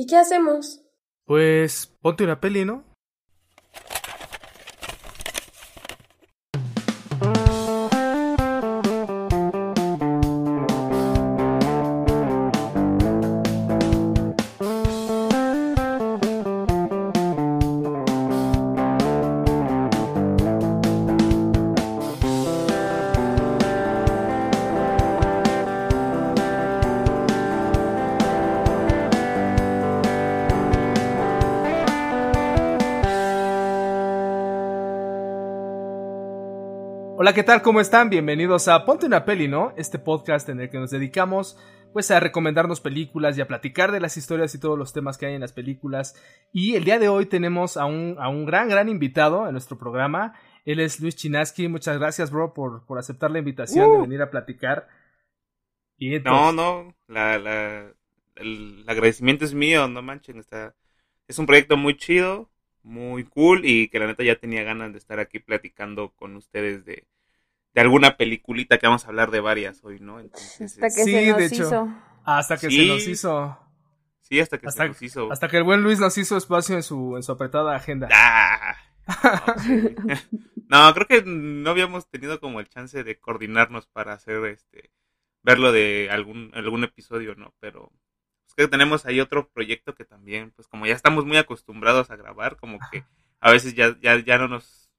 ¿Y qué hacemos? Pues ponte una peli, ¿no? Hola, ¿qué tal? ¿Cómo están? Bienvenidos a Ponte una peli, ¿no? Este podcast en el que nos dedicamos pues a recomendarnos películas y a platicar de las historias y todos los temas que hay en las películas. Y el día de hoy tenemos a un, a un gran, gran invitado en nuestro programa. Él es Luis Chinaski. Muchas gracias, bro, por, por aceptar la invitación de Uh. venir a platicar. Y No, entonces- no, la, la, el agradecimiento es mío, no manchen, está, es un proyecto muy chido, muy cool y que la neta ya tenía ganas de estar aquí platicando con ustedes de, de alguna peliculita que vamos a hablar de varias hoy, ¿no? Entonces, Hasta que Sí, se nos de hecho. hizo. Hasta que Sí. se nos hizo. sí, hasta que hasta- se nos hizo. Hasta que el buen Luis nos hizo espacio en su, en su apretada agenda. ¡Ah! No, sí. No, creo que no habíamos tenido como el chance de coordinarnos para hacer este verlo de algún algún episodio, ¿no? Pero es que tenemos ahí otro proyecto que también, pues como ya estamos muy acostumbrados a grabar, como que a veces ya ya ya no nos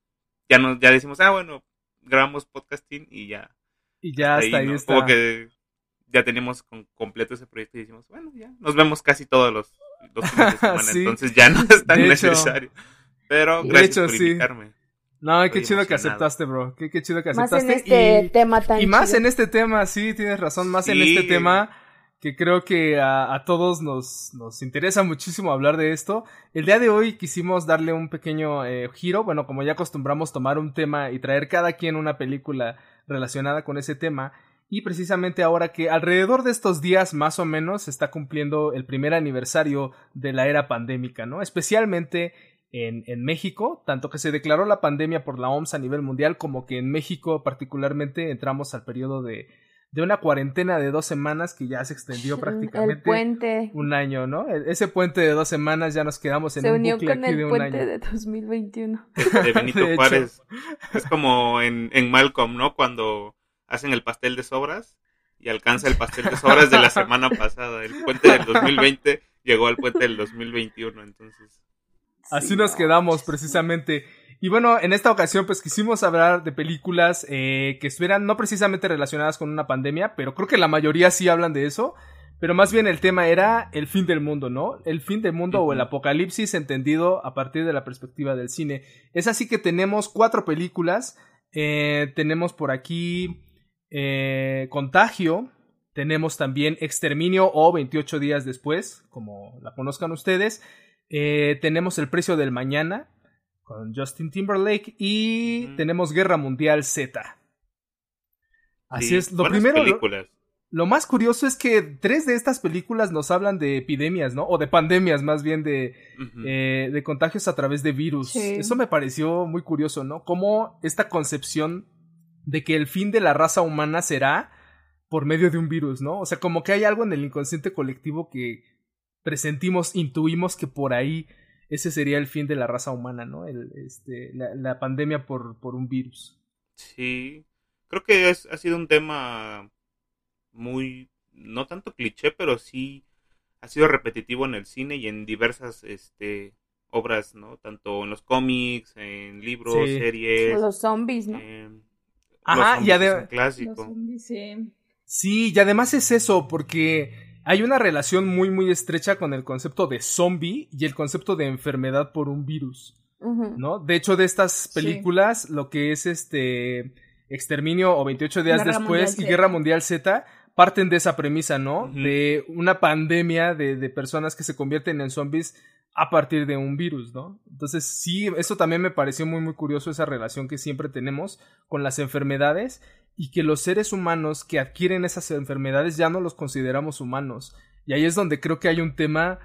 ya no ya decimos, "Ah, bueno, grabamos podcasting y ya Y ya hasta ahí, ¿no? está. Como que ya tenemos con- completo ese proyecto y decimos, bueno, ya nos vemos casi todos los, los fines de semana, Sí. entonces ya no es tan De hecho. necesario. Pero De gracias hecho, por sí. No, qué Estoy chido que aceptaste, bro. Qué, qué chido que Más aceptaste. en este y, tema tan y más chido. en este tema, sí, tienes razón, más en este tema que creo que a, todos nos, nos interesa muchísimo hablar de esto. El día de hoy quisimos darle un pequeño eh, giro, bueno, como ya acostumbramos tomar un tema y traer cada quien una película relacionada con ese tema. Y precisamente ahora que alrededor de estos días más o menos se está cumpliendo el primer aniversario de la era pandémica, ¿no? Especialmente en, en México, tanto que se declaró la pandemia por la OMS a nivel mundial, como que en México particularmente entramos al periodo de, de una cuarentena de dos semanas que ya se extendió El prácticamente puente. un año, ¿no? E- Ese puente de dos semanas ya nos quedamos en Se un unió bucle con aquí de el un puente año. de 2021. De, de Benito De. Juárez. Es como en, en Malcolm, ¿no? Cuando hacen el pastel de sobras y alcanza el pastel de sobras de la semana pasada. El puente del 2020 llegó al puente del 2021, entonces. Así Sí, nos no. quedamos precisamente. Y bueno, en esta ocasión pues quisimos hablar de películas eh, que estuvieran no precisamente relacionadas con una pandemia, pero creo que la mayoría sí hablan de eso. Pero más bien el tema era el fin del mundo, ¿no? El fin del mundo o el apocalipsis entendido a partir de la perspectiva del cine. Es así que tenemos cuatro películas. Eh, tenemos por aquí eh, Contagio. Tenemos también Exterminio o 28 días después, como la conozcan ustedes. Eh, tenemos El precio del mañana con Justin Timberlake y tenemos Guerra Mundial Z. Así sí, es, lo primero, lo, películas. lo más curioso es que tres de estas películas nos hablan de epidemias, ¿no? O de pandemias, más bien de, eh, de contagios a través de virus. Sí. Eso me pareció muy curioso, ¿no? Como esta concepción de que el fin de la raza humana será por medio de un virus, ¿no? O sea, como que hay algo en el inconsciente colectivo que presentimos, intuimos que por ahí ese sería el fin de la raza humana, ¿no? El, este, la, la pandemia por, por un virus. Sí, creo que es, ha sido un tema muy, no tanto cliché, pero sí ha sido repetitivo en el cine y en diversas este, obras, ¿no? Tanto en los cómics, en libros, Sí. series. Los zombies, ¿no? Ajá, los y zombies ade- es un Los clásico. zombies, sí. Sí, y además es eso, porque hay una relación muy, muy estrecha con el concepto de zombie y el concepto de enfermedad por un virus. ¿no? De hecho, de estas Sí. películas, lo que es este Exterminio o 28 días Guerra después y. Guerra Mundial Z parten de esa premisa, ¿no? De una pandemia de, de personas que se convierten en zombies a partir de un virus, ¿no? Entonces sí, eso también me pareció muy muy curioso esa relación que siempre tenemos con las enfermedades y que los seres humanos que adquieren esas enfermedades ya no los consideramos humanos. Y ahí es donde creo que hay un tema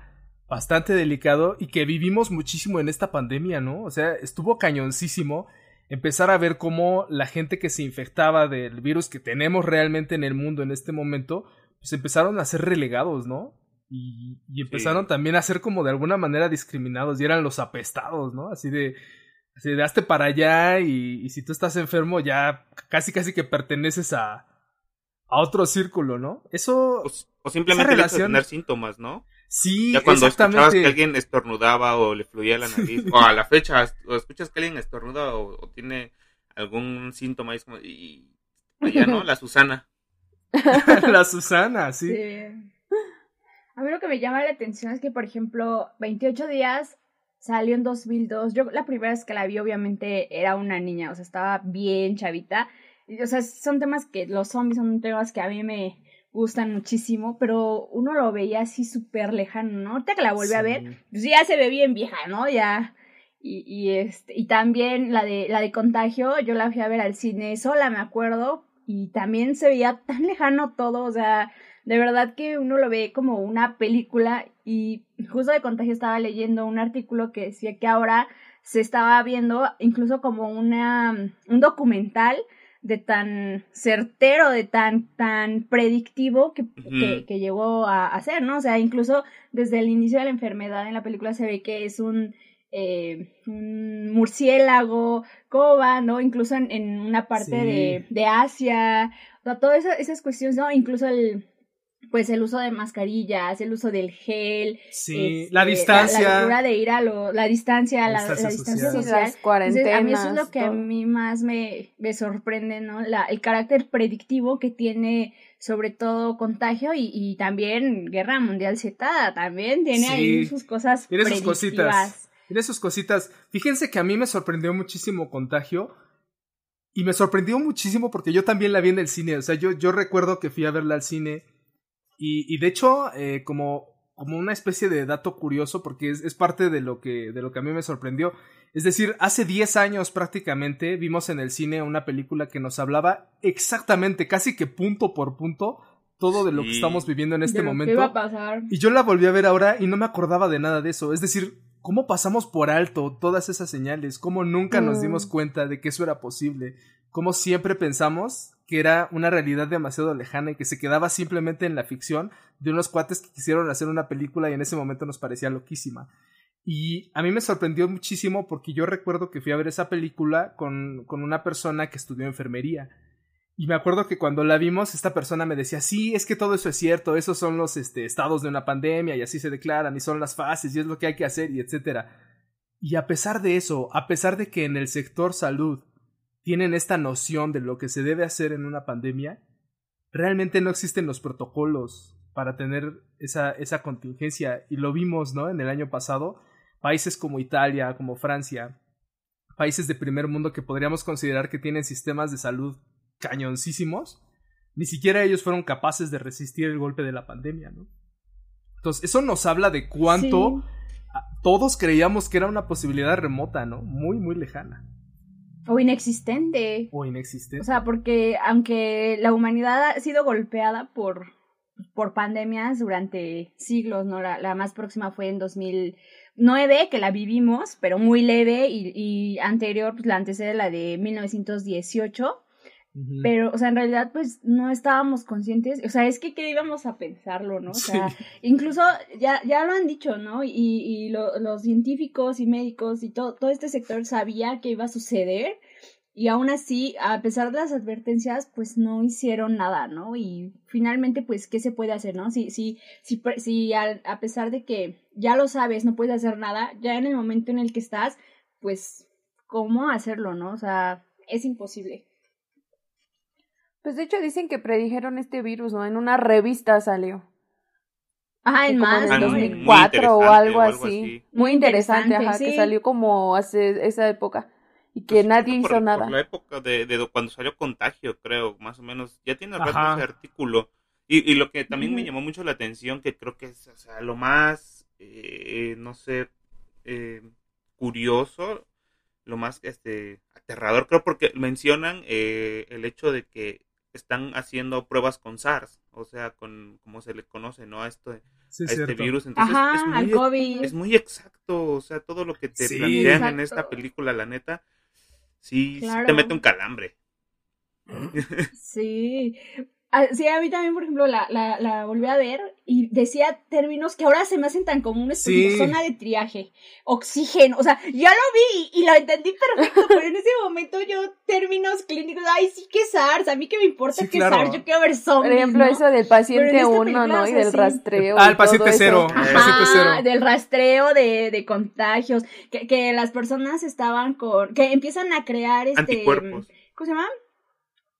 bastante delicado y que vivimos muchísimo en esta pandemia, ¿no? O sea, estuvo cañoncísimo empezar a ver cómo la gente que se infectaba del virus que tenemos realmente en el mundo en este momento, pues empezaron a ser relegados, ¿no? Y, y empezaron también a ser como de alguna manera discriminados y eran los apestados, ¿no? Así de, así de hazte para allá y, y si tú estás enfermo ya casi casi que perteneces a, a otro círculo, ¿no? Eso... O, o simplemente de tener síntomas, ¿no? Sí, ya cuando exactamente. escuchabas que alguien estornudaba o le fluía la nariz, o a la fecha, o escuchas que alguien estornuda o, o tiene algún síntoma, y es como, y allá, ¿no? La Susana. la Susana, sí. Sí. A mí lo que me llama la atención es que, por ejemplo, 28 días salió en 2002. Yo la primera vez que la vi, obviamente, era una niña, o sea, estaba bien chavita. O sea, son temas que los zombies son temas que a mí me gustan muchísimo, pero uno lo veía así súper lejano, ¿no? Ahorita que la volví Sí. a ver, pues ya se ve bien vieja, ¿no? Ya. Y, y, este, y también la de, la de contagio, yo la fui a ver al cine sola, me acuerdo, y también se veía tan lejano todo, o sea, de verdad que uno lo ve como una película y justo de contagio estaba leyendo un artículo que decía que ahora se estaba viendo incluso como una un documental de tan certero, de tan tan predictivo que, que, que llegó a hacer, ¿no? O sea, incluso desde el inicio de la enfermedad en la película se ve que es un eh, un murciélago, cómo va, ¿no? Incluso en, en una parte Sí. de, de Asia, o sea, todas esas, esas cuestiones, ¿no? Incluso el, pues el uso de mascarillas, el uso del gel, Sí, este, la La, distancia. locura de ir a lo, la distancia, la, La la distancia distancia social. las cuarentenas. Entonces, a mí eso es lo que a mí más me, me sorprende, ¿no? La, el carácter predictivo que tiene sobre todo contagio y, y también Guerra Mundial Z, también tiene Sí. ahí sus cosas Tiene sus predictivas. cositas. Tiene sus cositas. Fíjense que a mí me sorprendió muchísimo Contagio. Y me sorprendió muchísimo porque yo también la vi en el cine. O sea, yo, yo recuerdo que fui a verla al cine. Y, y de hecho, eh, como, como una especie de dato curioso, porque es, es parte de lo, que, de lo que a mí me sorprendió. Es decir, hace 10 años prácticamente vimos en el cine una película que nos hablaba exactamente, casi que punto por punto, todo de lo que estamos viviendo en este de lo que momento. iba a pasar. Y yo la volví a ver ahora y no me acordaba de nada de eso. Es decir, ¿cómo pasamos por alto todas esas señales? ¿Cómo nunca nos dimos cuenta de que eso era posible? ¿Cómo siempre pensamos que era una realidad demasiado lejana y que se quedaba simplemente en la ficción de unos cuates que quisieron hacer una película y en ese momento nos parecía loquísima? Y a mí me sorprendió muchísimo porque yo recuerdo que fui a ver esa película con, con una persona que estudió enfermería. Y me acuerdo que cuando la vimos, esta persona me decía, sí, es que todo eso es cierto, esos son los este, estados de una pandemia y así se declaran y son las fases y es lo que hay que hacer y etcétera. Y a pesar de eso, a pesar de que en el sector salud tienen esta noción de lo que se debe hacer en una pandemia, realmente no existen los protocolos para tener esa, esa contingencia y lo vimos, ¿no? En el año pasado, países como Italia, como Francia, países de primer mundo que podríamos considerar que tienen sistemas de salud cañoncísimos, ni siquiera ellos fueron capaces de resistir el golpe de la pandemia, ¿no? Entonces, eso nos habla de cuánto todos creíamos que era una posibilidad remota, ¿no? Muy, muy lejana O inexistente. o inexistente. O sea, porque aunque la humanidad ha sido golpeada por, por pandemias durante siglos, ¿no? La, la más próxima fue en 2009, que la vivimos, pero muy leve, y, y anterior, pues la antecede la de 1918. Ujú. Pero, o sea, en realidad, pues no estábamos conscientes. O sea, es que qué íbamos a pensarlo, ¿no? O sea, Sí. incluso ya, ya lo han dicho, ¿no? Y, y lo- los científicos y médicos y todo, todo este sector sabía que iba a suceder. Y aún así, a pesar de las advertencias, pues no hicieron nada, ¿no? Y finalmente, pues, ¿qué se puede hacer, no? Si, si, si, pre- si al- a pesar de que ya lo sabes, no puedes hacer nada, ya en el momento en el que estás, pues, ¿cómo hacerlo, no? O sea, es imposible. Pues de hecho dicen que predijeron este virus, ¿no? En una revista salió. Ajá, en más, del Ah, ¿no? muy- dos mil muy cuatro o algo así. Muy interesante, interesante, ajá, que salió como hace esa época y que Pues, nadie hizo nada. Por la época de, de cuando salió Contagio, creo, más o menos. Ya tiene rato ese artículo. Y, y lo que también me llamó mucho la atención, que creo que es o sea, lo más, eh, no sé, eh, curioso, lo más este aterrador, creo, porque mencionan eh, el hecho de que están haciendo pruebas con SARS, o sea, con como se le conoce, ¿no? A, esto, a Sí, es este virus. Entonces, es Ajá, muy al COVID. es muy exacto, o sea, todo lo que te Sí, plantean en esta película, la neta, sí, sí te mete un calambre. Sí. Ah, Sí, a mí también, por ejemplo, la, la, la volví a ver y decía términos que ahora se me hacen tan comunes Sí. como zona de triaje, oxígeno, o sea, ya lo vi y, y lo entendí perfecto, pero en ese momento yo términos clínicos, ay, sí que SARS, a mí que me importa Sí, que claro. SARS, yo quiero ver zombies, Por ejemplo, ¿no? eso del paciente Pero en esta 1, película, ¿no? Y del rastreo. Ah, el paciente cero. Ajá. Paciente cero. Del rastreo de, de contagios, que, que las personas estaban con, que empiezan a crear este, Anticuerpos. ¿cómo se llama?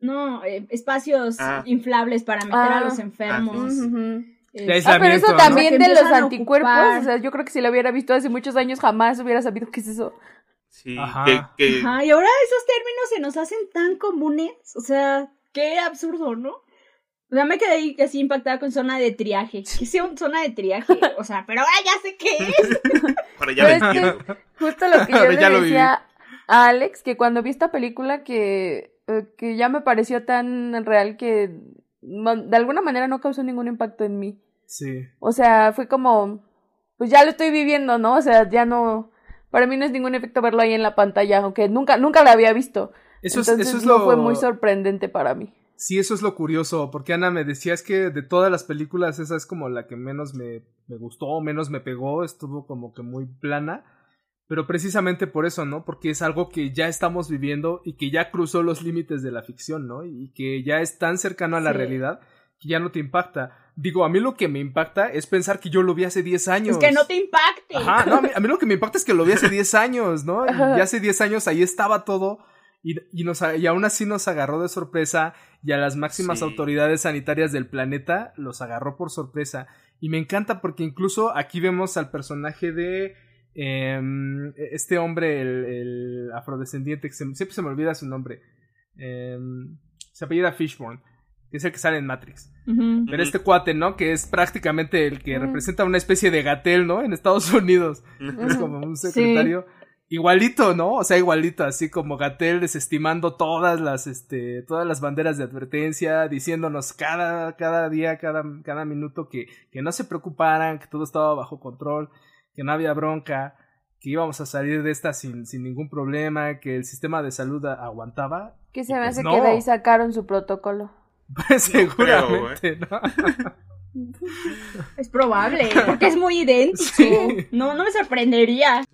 No, eh, espacios Ah. inflables para meter Ah. a los enfermos. Ah, sí. Eh, Ah, pero eso ¿no? también Que de los anticuerpos, o sea, yo creo que si lo hubiera visto hace muchos años jamás hubiera sabido qué es eso. Sí, Ajá. que, que- Ajá, y ahora esos términos se nos hacen tan comunes, o sea, qué absurdo, ¿no? O sea, me quedé ahí así impactada con zona de triaje. ¿Qué sea un zona de triaje? O sea, pero ahora ya sé qué es. ahora ya Pero lo es que-. Justo lo que yo le decía a Alex, que cuando vi esta película que, que ya me pareció tan real que de alguna manera no causó ningún impacto en mí. Sí. O sea, fue como, pues ya lo estoy viviendo, ¿no? O sea, ya no, para mí no es ningún efecto verlo ahí en la pantalla, aunque nunca, nunca lo había visto. Eso es, Entonces eso es no lo... fue muy sorprendente para mí. Sí, eso es lo curioso, porque Ana me decía es que de todas las películas esa es como la que menos me, me gustó, menos me pegó, estuvo como que muy plana, pero precisamente por eso, ¿no? Porque es algo que ya estamos viviendo y que ya cruzó los límites de la ficción, ¿no? Y que ya es tan cercano a la Sí. realidad que ya no te impacta. Digo, a mí lo que me impacta es pensar que yo lo vi hace 10 años. Es que no te impacte. Ajá, no, a mí, a mí lo que me impacta es que lo vi hace 10 años, ¿no? Y hace 10 años ahí estaba todo y, y, nos, y aún así nos agarró de sorpresa y a las máximas Sí. autoridades sanitarias del planeta los agarró por sorpresa. Y me encanta porque incluso aquí vemos al personaje de em, este hombre, el, el afrodescendiente, que se- siempre se me olvida su nombre. Em, se apellida Fishburne, que es el que sale en Matrix. Pero este cuate, ¿no? Que es prácticamente el que representa una especie de gatel, ¿no? En Estados Unidos. Es como un secretario. Igualito, ¿no? O sea, igualito, así como Gatel desestimando todas las, este, todas las banderas de advertencia, diciéndonos cada, cada día, cada, cada minuto que, que no se preocuparan, que todo estaba bajo control, que no había bronca, que íbamos a salir de esta sin, sin ningún problema, que el sistema de salud aguantaba. Que se me pues hace no. que de ahí sacaron su protocolo. Pues seguramente, ¿no? Es probable, porque es muy idéntico. Sí. No, no me sorprendería.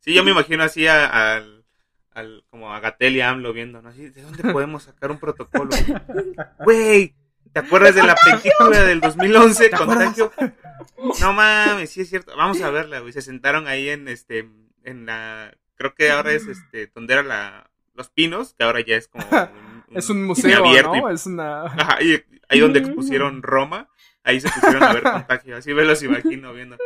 Sí, yo me imagino así a- al, al, como a Gatel y a AMLO viendo, ¿no? Así, ¿de dónde podemos sacar un protocolo? Güey, ¿te acuerdas de la película del 2011, ¿Te acuerdas? Contagio? No mames, sí es cierto. Vamos a verla, güey. Se sentaron ahí en este, en la, creo que ahora es este, donde era la, Los Pinos, que ahora ya es como un, Es un museo, abierto y- ¿no? Es una... Ajá, y ahí donde expusieron Roma, ahí se pusieron a ver contagio. Así me los imagino viendo.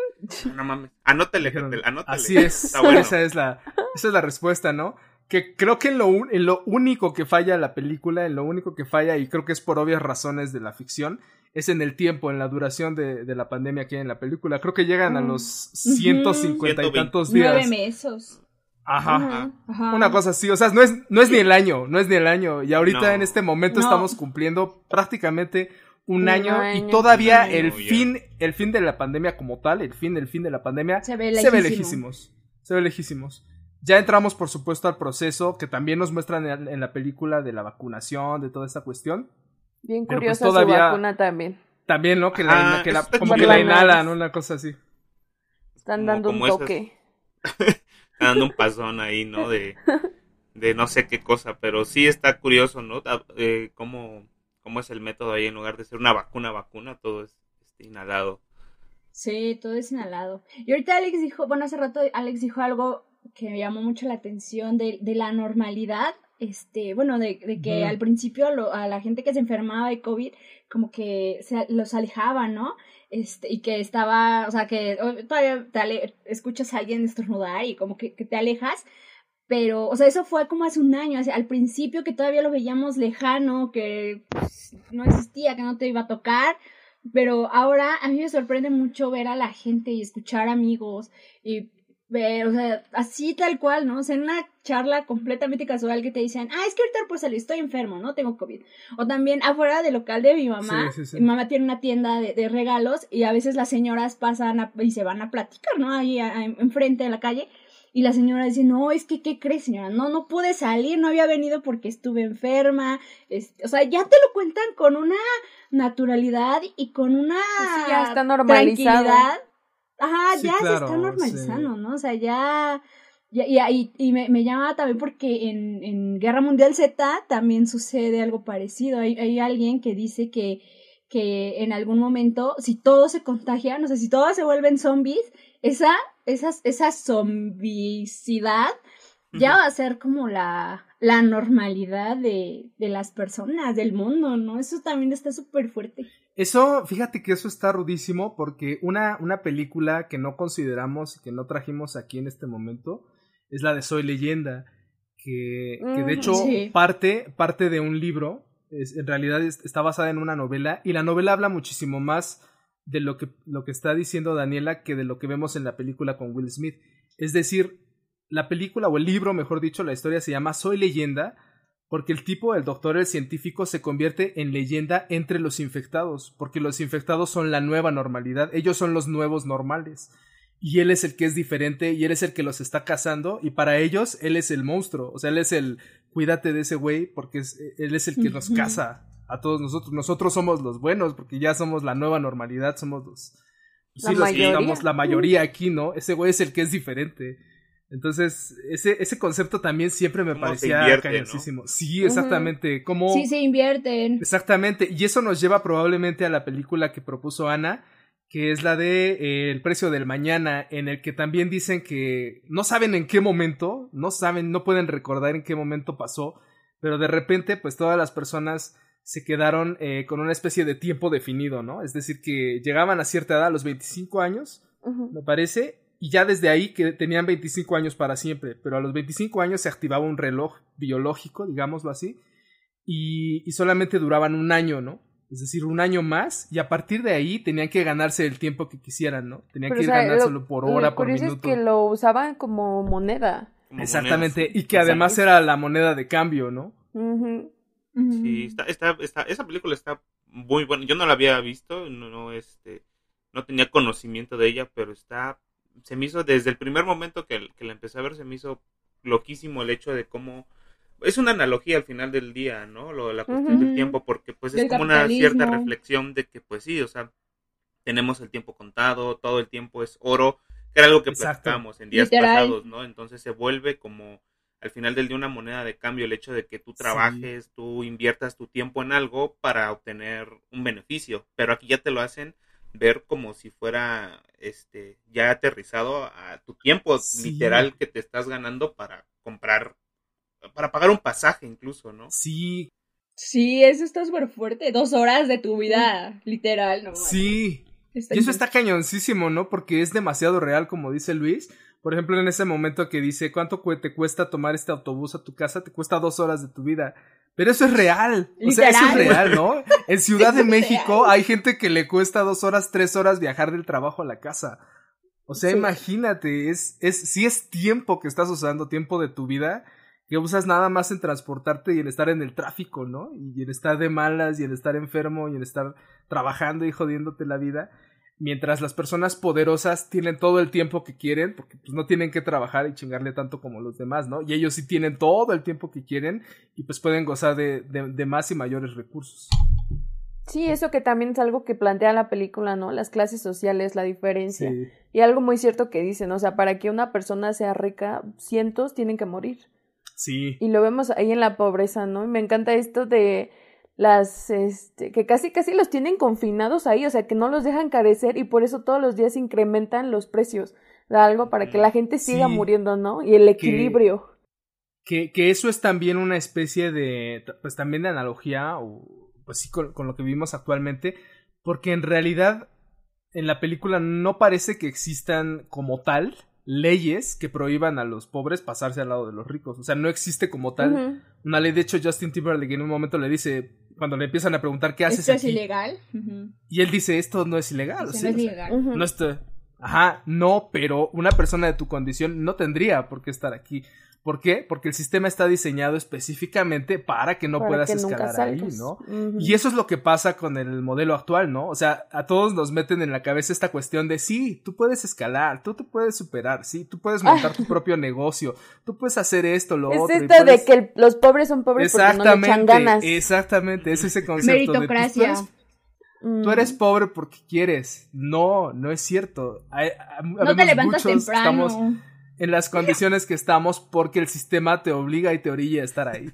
No mames. Anótale, Gatel, anótale. Así es, Está bueno. esa es la, esa es la respuesta, ¿no? Que creo que en lo, un- en lo único que falla la película, en lo único que falla, y creo que es por obvias razones de la ficción, es en el tiempo, en la duración de, de la pandemia que hay en la película. Creo que llegan a Mm. los 150 y 120. tantos días. Nueve meses. Ajá. Ajá. Ajá. Una cosa así, o sea, no es, no es ni el año, no es ni el año. Y ahorita No. en este momento No. estamos cumpliendo prácticamente un, Un año, y todavía año, el fin, el fin de la pandemia como tal, el fin, el fin de la pandemia, Se ve se ve lejísimo. lejísimos. Se ve lejísimos. Ya entramos, por supuesto, al proceso que también nos muestran en, en la película de la vacunación, de toda esta cuestión. Bien Pero, pues, curiosa todavía- su vacuna también. También, ¿no? Que la, Ah, que la- como que la inhalan, una cosa así. Están Como- dando un como toque. Está dando un pasón ahí, ¿no? De, de no sé qué cosa, pero sí está curioso, ¿no? Ah, Eh, cómo, cómo es el método ahí en lugar de ser una vacuna, vacuna, todo es este, inhalado. Sí, todo es inhalado. Y ahorita Alex dijo, bueno, hace rato Alex dijo algo que me llamó mucho la atención de, de la normalidad. Este, bueno, de, de que al principio lo- a la gente que se enfermaba de COVID, como que se, los alejaba, ¿no? Este, y que estaba, o sea, que oh, todavía te ale- escuchas a alguien estornudar y como que, que te alejas. Pero, o sea, eso fue como hace un año, al principio que todavía lo veíamos lejano, que pues, no existía, que no te iba a tocar. Pero ahora a mí me sorprende mucho ver a la gente y escuchar amigos y ver, o sea, así tal cual, ¿no? O sea, en una charla completamente casual que te dicen, ah, es que ahorita pues salí, estoy enfermo, ¿no? Tengo COVID. O también afuera del local de mi mamá, Sí, sí, sí. mi mamá tiene una tienda de, de regalos y a veces las señoras pasan a- y se van a platicar, ¿no? Ahí a- a- enfrente de la calle. y la señora dice, no, es que, ¿qué crees, señora? No, no pude salir, no había venido porque estuve enferma. Este, o sea, ya te lo cuentan con una naturalidad y con una sí, ya está normalizado. tranquilidad. Ajá, ya se está normalizando, ¿no? O sea, ya... Y, y, y me, me, llama también porque en, en, Guerra Mundial Z también sucede algo parecido. Hay, hay alguien que dice que, que en algún momento, si todos se contagian, no sé, si todos se vuelven zombies, esa, esa, esa zombicidad ya va a ser como la, la normalidad de, de las personas, del mundo, ¿no? Eso también está súper fuerte. Eso, fíjate que eso está rudísimo porque una, una película que no consideramos y que no trajimos aquí en este momento es la de Soy leyenda, que, que de hecho parte, parte de un libro, es, en realidad está basada en una novela y la novela habla muchísimo más de lo que, lo que está diciendo Daniela que de lo que vemos en la película con Will Smith. Es decir, la película o el libro, mejor dicho, la historia se llama Soy leyenda, porque el tipo, el doctor, el científico, se convierte en leyenda entre los infectados, porque los infectados son la nueva normalidad, ellos son los nuevos normales. Y él es el que es diferente y él es el que los está cazando y para ellos él es el monstruo, o sea, él es el cuídate de ese güey porque él es el que nos caza a todos nosotros. Nosotros somos los buenos porque ya somos la nueva normalidad, somos los... sí, los que digamos la mayoría aquí, ¿no? Ese güey es el que es diferente. Entonces, ese, ese concepto también siempre me parecía cañosísimo. Sí, exactamente. Como... Sí, se invierten. Exactamente. Y eso nos lleva probablemente a la película que propuso Ana, que es la de eh, El precio del mañana, en el que también dicen que no saben en qué momento, no saben, no pueden recordar en qué momento pasó, pero de repente, pues todas las personas se quedaron eh, con una especie de tiempo definido, ¿no? Es decir, que llegaban a cierta edad, a los 25 años, me parece, y ya desde ahí que tenían 25 años para siempre, pero a los 25 años se activaba un reloj biológico, digámoslo así, y, y solamente duraban un año, ¿no? Es decir, un año más, y a partir de ahí tenían que ganarse el tiempo que quisieran, ¿no? Tenían que ganárselo por hora, por minuto. es que lo usaban como moneda. Exactamente, y que además era la moneda de cambio, ¿no? Sí, está, está, está, esa película está muy buena. Yo no la había visto, no, no, este, no tenía conocimiento de ella, pero está, se me hizo desde el primer momento que, que la empecé a ver, se me hizo loquísimo el hecho de cómo es una analogía al final del día, ¿no? Lo, la cuestión del tiempo, porque pues es como una cierta reflexión de que pues sí, o sea, tenemos el tiempo contado, todo el tiempo es oro, que era algo que platicamos en días pasados, ¿no? Entonces se vuelve como al final del día una moneda de cambio el hecho de que tú trabajes, tú inviertas tu tiempo en algo para obtener un beneficio, pero aquí ya te lo hacen ver como si fuera este ya aterrizado a tu tiempo literal que te estás ganando para comprar para pagar un pasaje incluso, ¿no? Sí. Sí, eso está súper fuerte. Dos horas de tu vida, literal, ¿no? Sí. y eso está cañoncísimo, ¿no? Porque es demasiado real, como dice Luis. Por ejemplo, en ese momento que dice, ¿cuánto te cuesta tomar este autobús a tu casa? Te cuesta dos horas de tu vida. Pero eso es real. O sea, eso es real, ¿no? En Ciudad de México hay gente que le cuesta dos horas, tres horas viajar del trabajo a la casa. O sea, imagínate, es, es, si es tiempo que estás usando, tiempo de tu vida, que usas nada más en transportarte y en estar en el tráfico, ¿no? Y en estar de malas, y en estar enfermo, y en estar trabajando y jodiéndote la vida mientras las personas poderosas tienen todo el tiempo que quieren, porque pues no tienen que trabajar y chingarle tanto como los demás, ¿no? Y ellos sí tienen todo el tiempo que quieren y pues pueden gozar de, de, más y mayores recursos. Sí, eso que también es algo que plantea la película, ¿no? Las clases sociales, la diferencia. Y algo muy cierto que dicen, o sea, para que una persona sea rica, cientos tienen que morir. Sí. Y lo vemos ahí en la pobreza, ¿no? Y me encanta esto de las este que casi casi los tienen confinados ahí, o sea, que no los dejan carecer y por eso todos los días incrementan los precios de algo para que la gente siga muriendo, ¿no? Y el equilibrio. Que, que, eso es también una especie de pues también de analogía o pues sí con, con lo que vivimos actualmente, porque en realidad en la película no parece que existan como tal leyes que prohíban a los pobres pasarse al lado de los ricos. O sea, no existe como tal una ley. De hecho, Justin Timberlake en un momento le dice, cuando le empiezan a preguntar qué haces ¿Esto es ilegal? Y él dice, esto no es ilegal. no es ilegal. No está... Ajá, no, pero una persona de tu condición no tendría por qué estar aquí. ¿Por qué? Porque el sistema está diseñado específicamente para que no puedas escalar ahí, ¿no? Y eso es lo que pasa con el modelo actual, ¿no? O sea, a todos nos meten en la cabeza esta cuestión de sí, tú puedes escalar, tú te puedes superar, sí, tú puedes montar tu propio negocio, tú puedes hacer esto, lo otro. Es esto de que los pobres son pobres porque no le echan ganas. Exactamente, es ese concepto. Meritocracia. tú, eres, pobre porque quieres. No, no es cierto. no te levantas temprano en las condiciones que estamos porque el sistema te obliga y te orilla a estar ahí.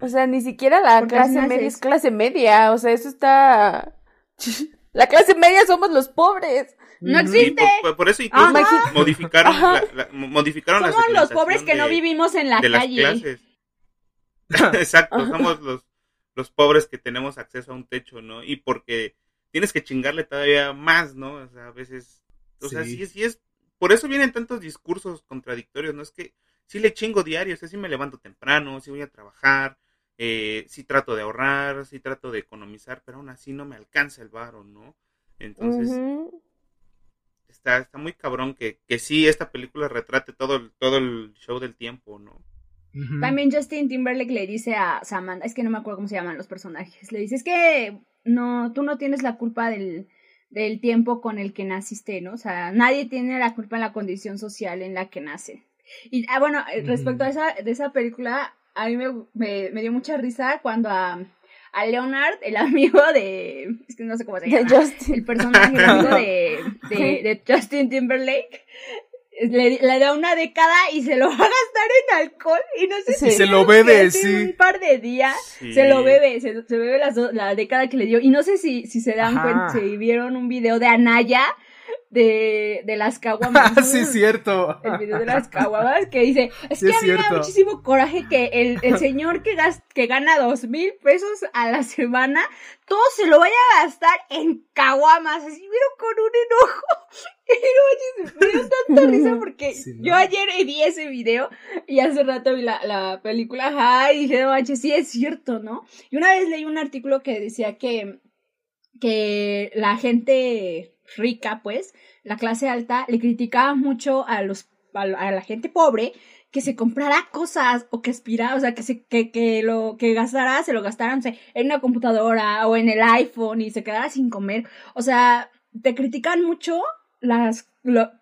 O sea, ni siquiera la clase media es clase media, o sea, eso está... La clase media somos los pobres. No existe. por, eso incluso modificaron, la, modificaron Somos los pobres que no vivimos en la calle. Exacto, somos los, los pobres que tenemos acceso a un techo, ¿no? Y porque tienes que chingarle todavía más, ¿no? O sea, a veces... O sea, sí, sí es por eso vienen tantos discursos contradictorios, ¿no? Es que sí le chingo diario, o sea, sí me levanto temprano, sí voy a trabajar, eh, sí trato de ahorrar, sí trato de economizar, pero aún así no me alcanza el varo, ¿no? Entonces, está, está muy cabrón que, que sí esta película retrate todo, todo el show del tiempo, ¿no? También Justin Timberlake le dice a Samantha, es que no me acuerdo cómo se llaman los personajes, le dice, es que no, tú no tienes la culpa del, del tiempo con el que naciste, ¿no? O sea, nadie tiene la culpa en la condición social en la que nace. Y, ah, bueno, eh, respecto a esa, de esa película, a mí me, me, dio mucha risa cuando a, a, Leonard, el amigo de, es que no sé cómo se llama, el personaje, amigo de, de, de Justin Timberlake, le, le, da una década y se lo va a gastar en alcohol y no sé si se lo bebe, sí. un par de días se lo bebe, se, bebe la década que le dio. Y no sé si, si se dan cuenta, si vieron un video de Anaya de, de las caguamas. sí, cierto. El video de las caguamas que dice, es que a mí me da muchísimo coraje que el, el señor que, que gana dos mil pesos a la semana, todo se lo vaya a gastar en caguamas, así, pero con un enojo. Me dio tanta risa porque yo ayer vi ese video y hace rato vi la, la película, ajá, y dije, no sí es cierto, ¿no? Y una vez leí un artículo que decía que, que la gente rica, pues, la clase alta, le criticaba mucho a los a la gente pobre que se comprara cosas o que aspirara, o sea, que se que, que lo que gastara, se lo gastaran en una computadora o en el iPhone y se quedara sin comer. O sea, te critican mucho las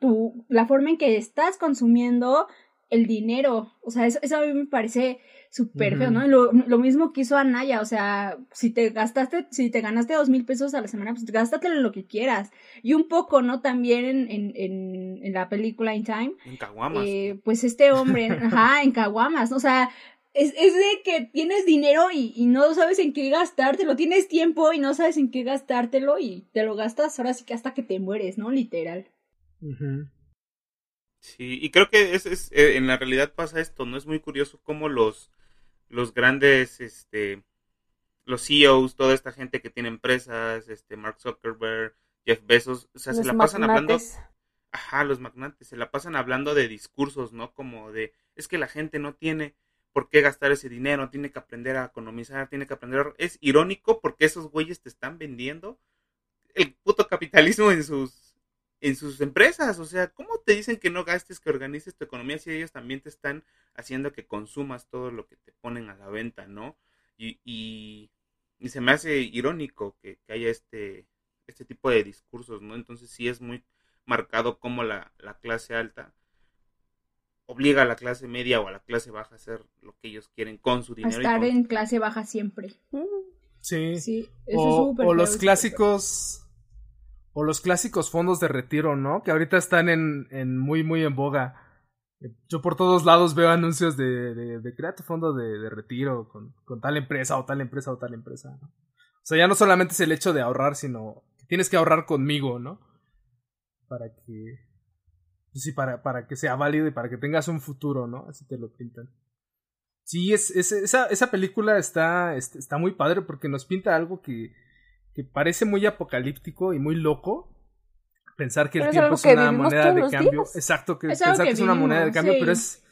tu, la forma en que estás consumiendo el dinero. O sea, eso, eso a mí me parece súper feo, ¿no? Lo, lo, mismo que hizo Anaya, o sea, si te gastaste, si te ganaste dos mil pesos a la semana, pues gástatelo lo que quieras. Y un poco, ¿no? También en, en, en, la película In Time. En Caguamas. Eh, pues este hombre, ajá, en Caguamas, ¿no? O sea, es, es de que tienes dinero y, y, no sabes en qué gastártelo, tienes tiempo y no sabes en qué gastártelo y te lo gastas ahora sí que hasta que te mueres, ¿no? Literal. Sí, y creo que es, es, eh, en la realidad pasa esto, ¿no? Es muy curioso cómo los los grandes, este, los CEOs, toda esta gente que tiene empresas, este, Mark Zuckerberg, Jeff Bezos, o sea, se la pasan hablando, ajá, los magnates, se la pasan hablando de discursos, ¿no? Como de, es que la gente no tiene por qué gastar ese dinero, tiene que aprender a economizar, tiene que aprender, es irónico porque esos güeyes te están vendiendo el puto capitalismo en sus en sus empresas. O sea, ¿cómo te dicen que no gastes, que organices tu economía si ellos también te están haciendo que consumas todo lo que te ponen a la venta, ¿no? Y, y, se me hace irónico que, haya este, este tipo de discursos, ¿no? Entonces sí es muy marcado como la, la clase alta obliga a la clase media o a la clase baja a hacer lo que ellos quieren con su dinero. A estar en clase baja siempre. Sí. sí o, o los clásicos o los clásicos fondos de retiro, ¿no? Que ahorita están en, muy, muy en boga. Yo por todos lados veo anuncios de, de, de crea tu fondo de, de retiro con, con, tal empresa o tal empresa o tal empresa. ¿no? O sea, ya no solamente es el hecho de ahorrar, sino que tienes que ahorrar conmigo, ¿no? Para que... Sí, para, para que sea válido y para que tengas un futuro, ¿no? Así te lo pintan. Sí, es esa, esa película está, está muy padre porque nos pinta algo que, que parece muy apocalíptico y muy loco. Pensar que el tiempo es una moneda de cambio. Exacto, que pensar que, es una moneda de cambio, pero es.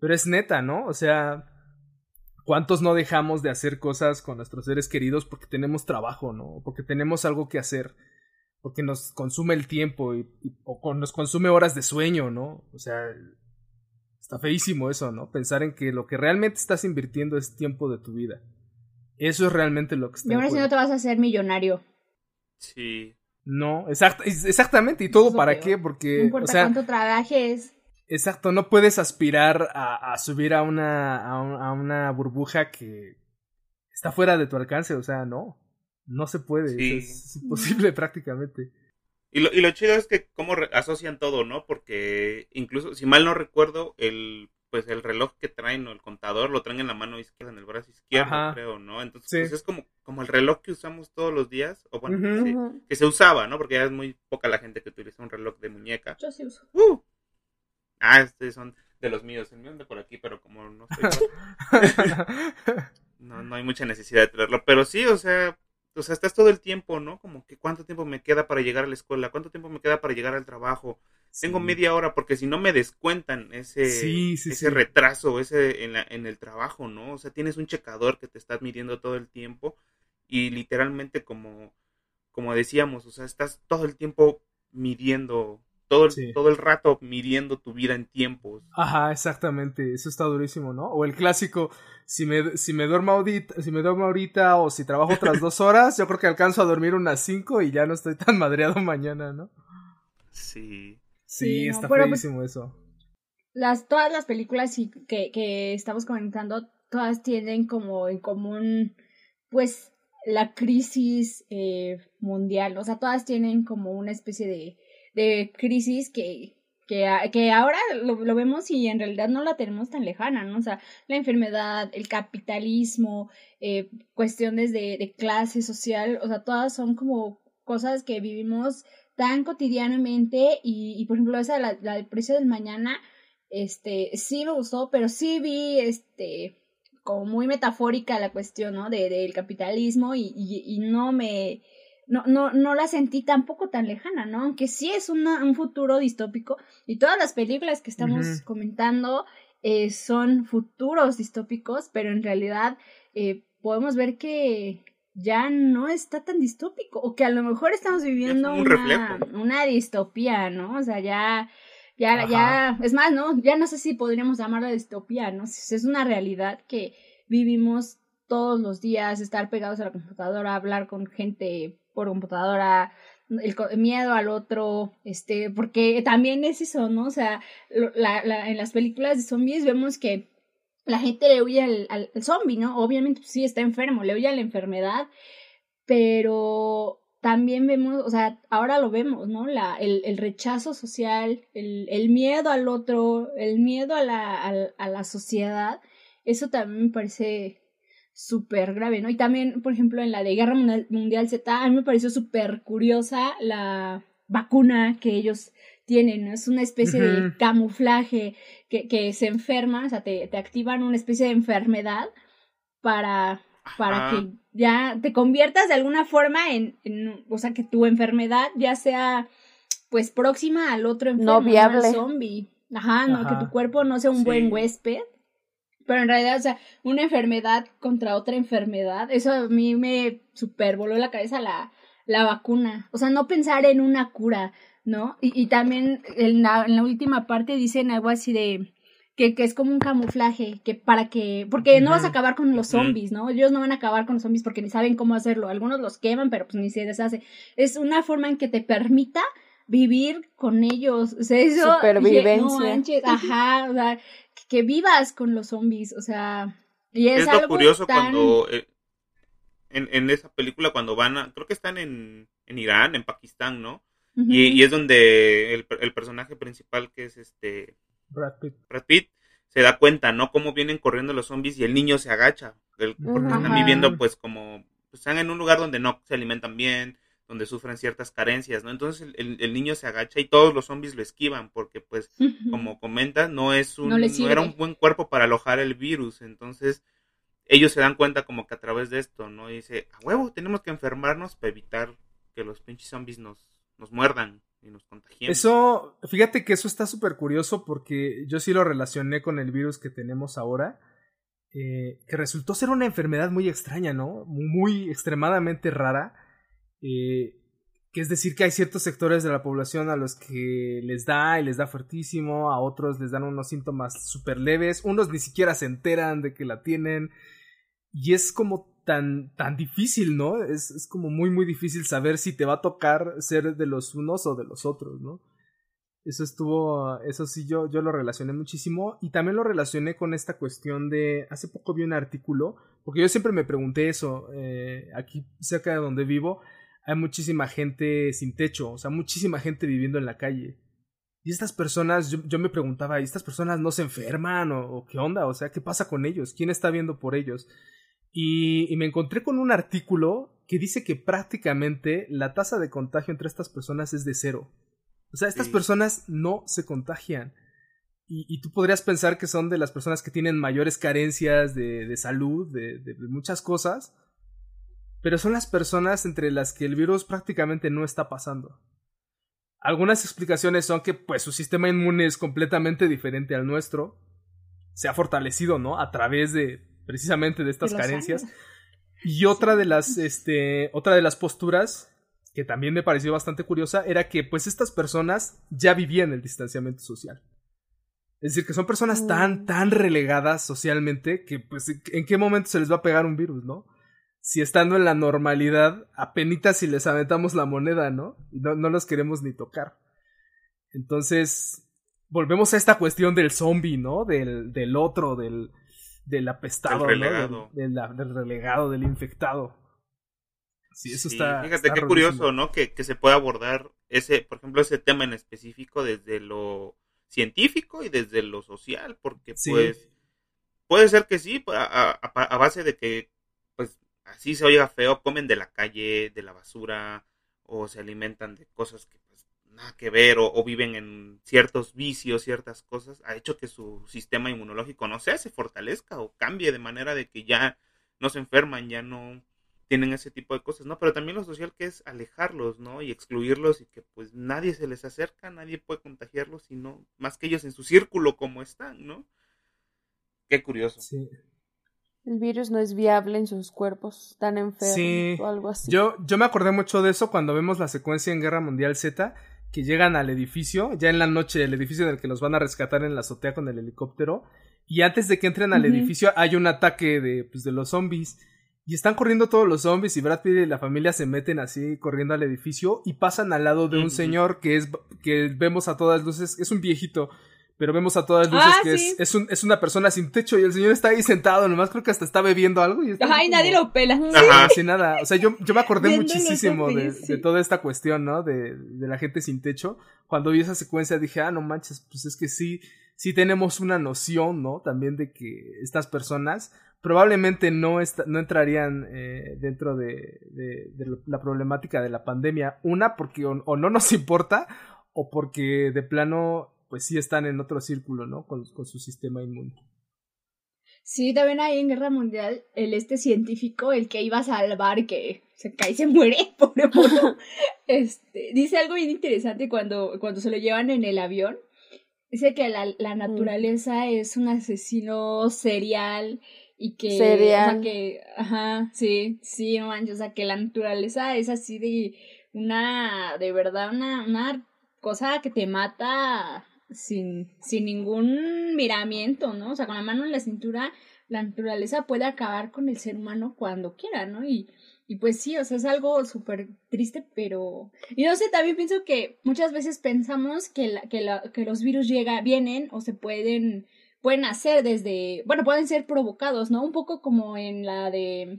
Pero es neta, ¿no? O sea. ¿Cuántos no dejamos de hacer cosas con nuestros seres queridos porque tenemos trabajo, ¿no? Porque tenemos algo que hacer. Porque nos consume el tiempo y, o nos consume horas de sueño, ¿no? O sea, Está feísimo eso, ¿no? Pensar en que lo que realmente estás invirtiendo es tiempo de tu vida. Eso es realmente lo que está. Y ahora si no te vas a hacer millonario. Sí. No, exactamente. ¿Y todo para qué? Porque. No importa cuánto trabajes. Exacto, no puedes aspirar a, subir a una, a, una burbuja que está fuera de tu alcance, o sea, no. No se puede, es, imposible prácticamente. Y lo, y lo chido es que cómo asocian todo, ¿no? Porque incluso, si mal no recuerdo, el pues el reloj que traen o el contador lo traen en la mano izquierda, en el brazo izquierdo, creo, ¿no? Entonces, pues es como, como el reloj que usamos todos los días, o bueno, que, se, usaba, ¿no? Porque ya es muy poca la gente que utiliza un reloj de muñeca. Yo sí uso. ¡Uh! Ah, estos son de los míos, el mío anda por aquí, pero como no estoy... no, no hay mucha necesidad de tenerlo, pero sí, o sea, o sea, estás todo el tiempo, ¿no? Como que cuánto tiempo me queda para llegar a la escuela, cuánto tiempo me queda para llegar al trabajo. Tengo media hora porque si no me descuentan ese, ese retraso ese en, la, en el trabajo, ¿no? O sea, tienes un checador que te está midiendo todo el tiempo y literalmente como, como decíamos, o sea, estás todo el tiempo midiendo todo el, todo el rato midiendo tu vida en tiempos. Ajá, exactamente, eso está durísimo, ¿no? O el clásico, si me, si me duermo ahorita, si me duermo ahorita o si trabajo otras dos horas, yo creo que alcanzo a dormir unas cinco y ya no estoy tan madreado mañana, ¿no? Sí. Sí, está pues, feísimo eso. Las, todas las películas que, que estamos comentando, todas tienen como en común, pues, la crisis eh, mundial, o sea, todas tienen como una especie de de crisis que, que, que ahora lo, lo, vemos y en realidad no la tenemos tan lejana, ¿no? O sea, la enfermedad, el capitalismo, eh, cuestiones de, de clase social, o sea, todas son como cosas que vivimos tan cotidianamente y, y por ejemplo, esa, la, la del precio del mañana, este, sí me gustó, pero sí vi, este, como muy metafórica la cuestión, ¿no? De, del capitalismo y, y, y no me, no, no, no la sentí tampoco tan lejana, ¿no? Aunque sí es una, un futuro distópico y todas las películas que estamos comentando eh, son futuros distópicos, pero en realidad eh, podemos ver que ya no está tan distópico o que a lo mejor estamos viviendo una, una, distopía, ¿no? O sea, ya, ya, ya, es más, ¿no? Ya no sé si podríamos llamarla distopía, ¿no? Es una realidad que vivimos todos los días, estar pegados a la computadora, hablar con gente por computadora, el miedo al otro, este, porque también es eso, ¿no? O sea, la, la, en las películas de zombies vemos que la gente le huye al, al, zombie, ¿no? Obviamente pues, sí está enfermo, le huye a la enfermedad, pero también vemos, o sea, ahora lo vemos, ¿no? La, el, rechazo social, el, el, miedo al otro, el miedo a la, a, a la sociedad, eso también me parece súper grave, ¿no? Y también, por ejemplo, en la de Guerra Mundial Z, a mí me pareció súper curiosa la vacuna que ellos tienen, ¿no? Es una especie de camuflaje que, que se enferma, o sea, te, te activan una especie de enfermedad para, para que ya te conviertas de alguna forma en, en, o sea, que tu enfermedad ya sea, pues, próxima al otro enfermo, no viable. zombie. Ajá, no, que tu cuerpo no sea un buen huésped pero en realidad, o sea, una enfermedad contra otra enfermedad, eso a mí me super voló la cabeza la, la vacuna. O sea, no pensar en una cura, ¿no? Y, y también en la, en la última parte dicen algo así de que, que es como un camuflaje, que para que, porque no vas a acabar con los zombies, ¿no? Ellos no van a acabar con los zombies porque ni saben cómo hacerlo. Algunos los queman, pero pues ni se deshace. Es una forma en que te permita vivir con ellos. O sea, eso. Supervivencia. ajá, o sea, que vivas con los zombies, o sea, y es, es lo curioso cuando eh, en, en, esa película cuando van a, creo que están en, en Irán, en Pakistán, ¿no? Y, y, es donde el, el, personaje principal que es este Brad Pitt. Brad Pitt se da cuenta, ¿no? Cómo vienen corriendo los zombies y el niño se agacha, porque están viviendo pues como, pues, están en un lugar donde no se alimentan bien, donde sufren ciertas carencias, ¿no? Entonces el, el, niño se agacha y todos los zombies lo esquivan porque, pues, como comenta, no es un, no, era un buen cuerpo para alojar el virus, entonces ellos se dan cuenta como que a través de esto, ¿no? Y dice, a huevo, tenemos que enfermarnos para evitar que los pinches zombies nos, nos muerdan y nos contagien. Eso, fíjate que eso está súper curioso porque yo sí lo relacioné con el virus que tenemos ahora. Eh, que resultó ser una enfermedad muy extraña, ¿no? Muy extremadamente rara eh, que es decir que hay ciertos sectores de la población a los que les da y les da fuertísimo, a otros les dan unos síntomas súper leves, unos ni siquiera se enteran de que la tienen y es como tan, tan difícil, ¿no? Es, es como muy, muy difícil saber si te va a tocar ser de los unos o de los otros, ¿no? Eso estuvo, eso sí, yo, yo lo relacioné muchísimo y también lo relacioné con esta cuestión de, hace poco vi un artículo, porque yo siempre me pregunté eso, eh, aquí cerca de donde vivo hay muchísima gente sin techo, o sea, muchísima gente viviendo en la calle. Y estas personas, yo, me preguntaba, ¿y estas personas no se enferman o, o, qué onda? O sea, ¿qué pasa con ellos? ¿Quién está viendo por ellos? Y, y me encontré con un artículo que dice que prácticamente la tasa de contagio entre estas personas es de cero. O sea, estas personas no se contagian. Y, y, tú podrías pensar que son de las personas que tienen mayores carencias de, de salud, de, de, muchas cosas, pero son las personas entre las que el virus prácticamente no está pasando. Algunas explicaciones son que pues su sistema inmune es completamente diferente al nuestro, se ha fortalecido, ¿no? A través de precisamente de estas carencias. Y otra de las, este, otra de las posturas que también me pareció bastante curiosa, era que pues estas personas ya vivían el distanciamiento social. Es decir, que son personas tan, tan relegadas socialmente que pues en qué momento se les va a pegar un virus, ¿no? Si estando en la normalidad, apenas si les aventamos la moneda, ¿no? Y no, no los queremos ni tocar. Entonces, volvemos a esta cuestión del zombie, ¿no? Del, del otro, del, del apestado, del relegado. ¿no? del relegado, del infectado. Sí, eso está. Fíjate qué curioso, ¿no? Que, que, se puede abordar ese, por ejemplo, ese tema en específico desde lo científico y desde lo social, porque pues puede ser que sí, a, a, base de que pues así se oiga feo, comen de la calle, de la basura, o se alimentan de cosas que nada que ver, o, o viven en ciertos vicios, ciertas cosas, ha hecho que su sistema inmunológico, no sé, se fortalezca o cambie de manera de que ya no se enferman, ya no tienen ese tipo de cosas, ¿no? Pero también lo social que es alejarlos, ¿no? Y excluirlos y que pues nadie se les acerca, nadie puede contagiarlos, sino más que ellos en su círculo como están, ¿no? Qué curioso. Sí. El virus no es viable en sus cuerpos, están enfermos o algo así. Yo, yo me acordé mucho de eso cuando vemos la secuencia en Guerra Mundial Z, que llegan al edificio, ya en la noche, el edificio en el que los van a rescatar en la azotea con el helicóptero, y antes de que entren al edificio hay un ataque de, pues, de los zombies y están corriendo todos los zombies y Brad Pitt y la familia se meten así corriendo al edificio y pasan al lado de un señor que es que vemos a todas luces, es un viejito, pero vemos a todas luces ah, que es, es, un, es, una persona sin techo y el señor está ahí sentado, nomás creo que hasta está bebiendo algo y está Ay, nadie lo pela. Ajá, sin nada. O sea, yo, yo me acordé muchísimo de, de, toda esta cuestión, ¿no? De, de la gente sin techo. Cuando vi esa secuencia dije, ah, no manches, pues es que sí, sí tenemos una noción, ¿no? También de que estas personas probablemente no, no entrarían eh, dentro de, de, de, la problemática de la pandemia. Una, porque o, o, no nos importa, o porque de plano, pues sí están en otro círculo, ¿no? Con, con su sistema inmune. Sí, también ahí en Guerra Mundial, el este científico, el que iba a salvar, que se cae y se muere, pobre mono, este, dice algo bien interesante cuando, cuando se lo llevan en el avión. Dice que la, la naturaleza mm. es un asesino serial y que, Serial. o sea, que, ajá, sí, sí, no manches, o sea, que la naturaleza es así de una, de verdad, una, una cosa que te mata sin, sin ningún miramiento, ¿no? O sea, con la mano en la cintura, la naturaleza puede acabar con el ser humano cuando quiera, ¿no? Y, y pues sí, o sea, es algo súper triste, pero... Y no sé, también pienso que muchas veces pensamos que, la, que, la, que los virus llega, vienen o se pueden pueden hacer desde, bueno, pueden ser provocados, ¿no? Un poco como en la de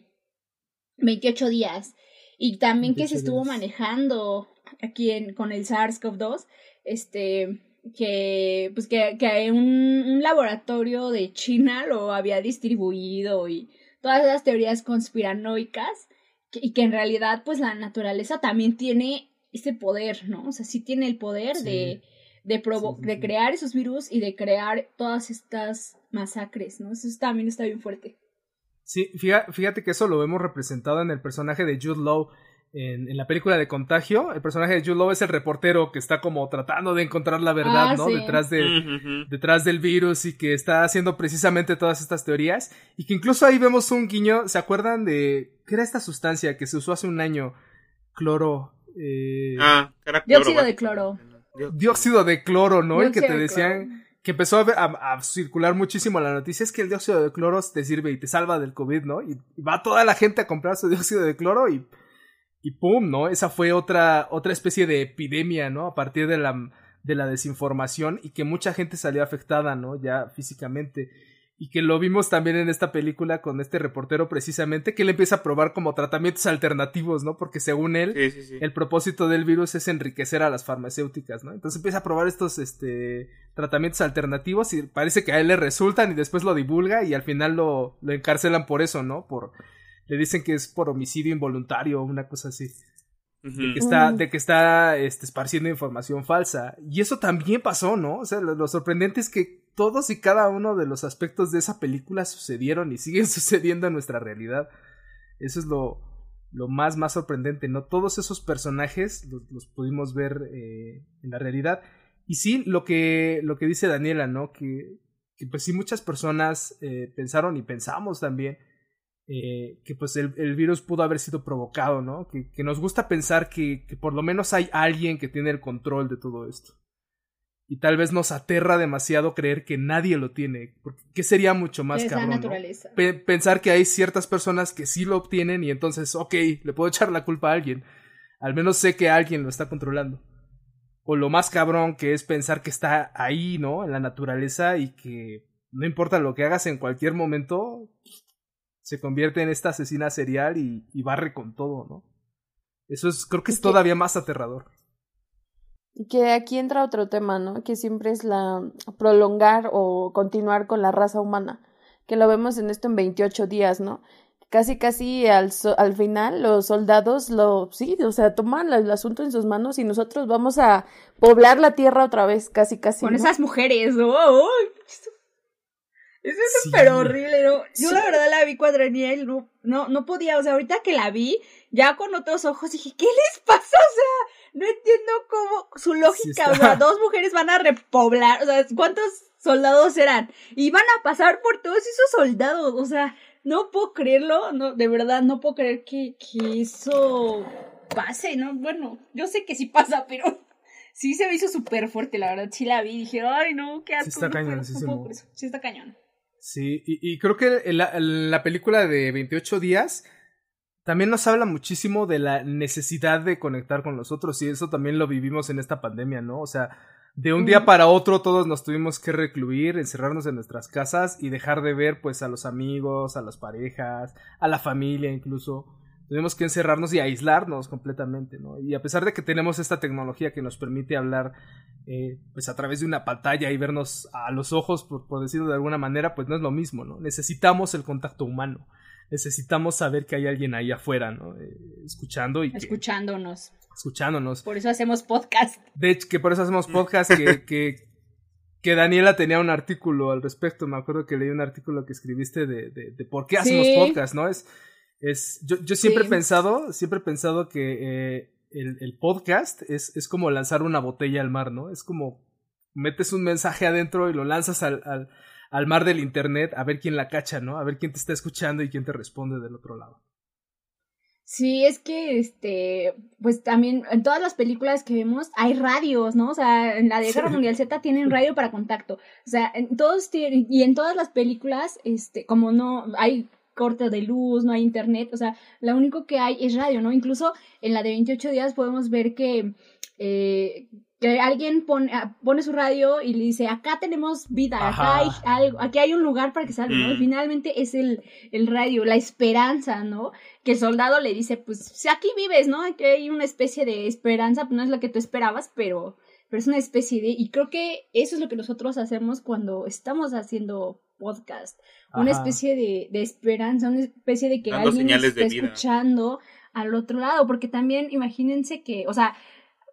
28 días. Y también que se estuvo días. manejando aquí en, con el SARS-CoV-2, este, que, pues que, que un, un laboratorio de China lo había distribuido y todas esas teorías conspiranoicas que, y que en realidad pues la naturaleza también tiene ese poder, ¿no? O sea, sí tiene el poder sí. de de, provo sí, sí, de crear esos virus y de crear todas estas masacres, ¿no? Eso también está bien fuerte. Sí, fíjate que eso lo vemos representado en el personaje de Jude Law en, en, la película de Contagio. El personaje de Jude Law es el reportero que está como tratando de encontrar la verdad, ah, ¿no? Sí. Detrás, de, uh -huh. detrás del virus y que está haciendo precisamente todas estas teorías. Y que incluso ahí vemos un guiño, ¿se acuerdan de qué era esta sustancia que se usó hace un año? Cloro, Eh, Ah, era Dióxido de cloro. dióxido de cloro, ¿no? y que Dióxido te de decían cloro. que empezó a, a- a circular muchísimo la noticia es que el dióxido de cloro te sirve y te salva del COVID, ¿no? Y, y va toda la gente a comprar su dióxido de cloro y, y pum, ¿no? Esa fue otra, otra especie de epidemia, ¿no? A partir de la, de la desinformación y que mucha gente salió afectada, ¿no? Ya físicamente. Y que lo vimos también en esta película con este reportero precisamente, que él empieza a probar como tratamientos alternativos, ¿no? Porque según él, Sí, sí, sí. el propósito del virus es enriquecer a las farmacéuticas, ¿no? Entonces empieza a probar estos este, tratamientos alternativos y parece que a él le resultan y después lo divulga y al final lo, lo encarcelan por eso, ¿no? Por, le dicen que es por homicidio involuntario o una cosa así. De que está, de que está este, esparciendo información falsa. Y eso también pasó, ¿no? O sea, lo, lo sorprendente es que todos y cada uno de los aspectos de esa película sucedieron y siguen sucediendo en nuestra realidad. Eso es lo, lo más, más sorprendente, ¿no? Todos esos personajes los, los pudimos ver eh, en la realidad. Y sí, lo que, lo que dice Daniela, ¿no? Que, que pues sí, muchas personas eh, pensaron y pensamos también eh, que pues el, el, virus pudo haber sido provocado, ¿no? Que, que nos gusta pensar que, que, por lo menos hay alguien que tiene el control de todo esto. Y tal vez nos aterra demasiado creer que nadie lo tiene, porque ¿qué sería mucho más cabrón? la naturaleza. ¿no? Pe pensar que hay ciertas personas que sí lo obtienen y entonces, ok, le puedo echar la culpa a alguien. Al menos sé que alguien lo está controlando. O lo más cabrón que es pensar que está ahí, ¿no? En la naturaleza y que no importa lo que hagas en cualquier momento, se convierte en esta asesina serial y, y barre con todo, ¿no? Eso es, creo que es todavía más aterrador. Y que aquí entra otro tema, ¿no? Que siempre es la prolongar o continuar con la raza humana. Que lo vemos en esto en 28 días, ¿no? Casi, casi al, so al final los soldados lo, sí, o sea, toman el asunto en sus manos y nosotros vamos a poblar la tierra otra vez, casi, casi. Con ¿no? esas mujeres, ¿no? ¡Oh! Eso es súper sí. horrible, ¿no? Yo sí. la verdad la vi cuadreniel, no, no, no podía, o sea, ahorita que la vi, ya con otros ojos dije, ¿qué les pasa? O sea, no entiendo cómo, su lógica, sí o sea, dos mujeres van a repoblar, o sea, ¿cuántos soldados eran? Y van a pasar por todos esos soldados, o sea, no puedo creerlo, no, de verdad, no puedo creer que, que eso pase, ¿no? Bueno, yo sé que sí pasa, pero sí se me hizo súper fuerte, la verdad, sí la vi, dije, ay, no, qué asco. Sí está no, cañón, no, sí, no sí está cañón. Sí, y, y, creo que la, la, película de 28 días también nos habla muchísimo de la necesidad de conectar con los otros y eso también lo vivimos en esta pandemia, ¿no? O sea, de un día para otro todos nos tuvimos que recluir, encerrarnos en nuestras casas y dejar de ver pues a los amigos, a las parejas, a la familia incluso. Tuvimos que encerrarnos y aislarnos completamente, ¿no? Y a pesar de que tenemos esta tecnología que nos permite hablar eh, pues a través de una pantalla y vernos a los ojos, por, por, decirlo de alguna manera, pues no es lo mismo, ¿no? Necesitamos el contacto humano. Necesitamos saber que hay alguien ahí afuera, ¿no? Eh, escuchando y... Escuchándonos. Que, escuchándonos. Por eso hacemos podcast. De hecho, que por eso hacemos podcast, que, que, que Daniela tenía un artículo al respecto. Me acuerdo que leí un artículo que escribiste de, de, de por qué hacemos sí. podcast, ¿no? Es, es, yo, yo siempre Sí. he pensado, siempre he pensado que eh, el, el podcast es, es como lanzar una botella al mar, ¿no? Es como metes un mensaje adentro y lo lanzas al, al, al mar del internet a ver quién la cacha, ¿no? A ver quién te está escuchando y quién te responde del otro lado. Sí, es que, este, pues también en todas las películas que vemos hay radios, ¿no? O sea, en la de Guerra Sí. Mundial Z tienen radio para contacto. O sea, en todos tienen, y en todas las películas, este, como no hay corte de luz, no hay internet, o sea, lo único que hay es radio, ¿no? Incluso en la de 28 días podemos ver que, eh, que alguien pone, ah, pone su radio y le dice, acá tenemos vida, acá hay algo, aquí hay un lugar para que salga, ¿no? Y Mm. finalmente es el, el radio, la esperanza, ¿no? Que el soldado le dice, pues, si aquí vives, ¿no? Aquí hay una especie de esperanza, pues no es lo que tú esperabas, pero, pero es una especie de, y creo que eso es lo que nosotros hacemos cuando estamos haciendo podcast, una especie de, de esperanza, una especie de que Dando alguien está escuchando al otro lado, porque también imagínense que, o sea,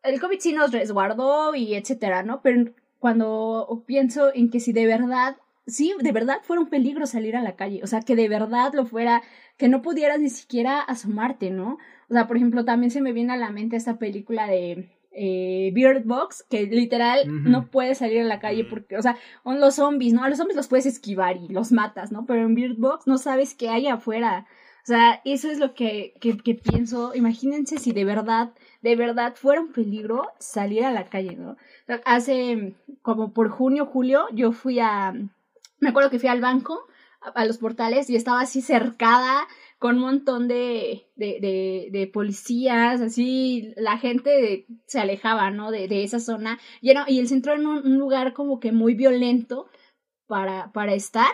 el COVID sí nos resguardó y etcétera, ¿no? Pero cuando pienso en que si de verdad, sí, de verdad fuera un peligro salir a la calle, o sea, que de verdad lo fuera, que no pudieras ni siquiera asomarte, ¿no? O sea, por ejemplo, también se me viene a la mente esta película de eh, Box, que literal no puedes salir a la calle porque, o sea, son los zombies, ¿no? A los zombies los puedes esquivar y los matas, ¿no? Pero en Bird Box no sabes qué hay afuera. O sea, eso es lo que, que, que, pienso. Imagínense si de verdad, de verdad fuera un peligro salir a la calle, ¿no? Hace como por junio, julio, yo fui a, me acuerdo que fui al banco, a, a los portales, y estaba así cercada con un montón de, de, de, de policías, así la gente se alejaba, ¿no? De, de esa zona. Y, era, y el centro era un, un lugar como que muy violento para, para estar.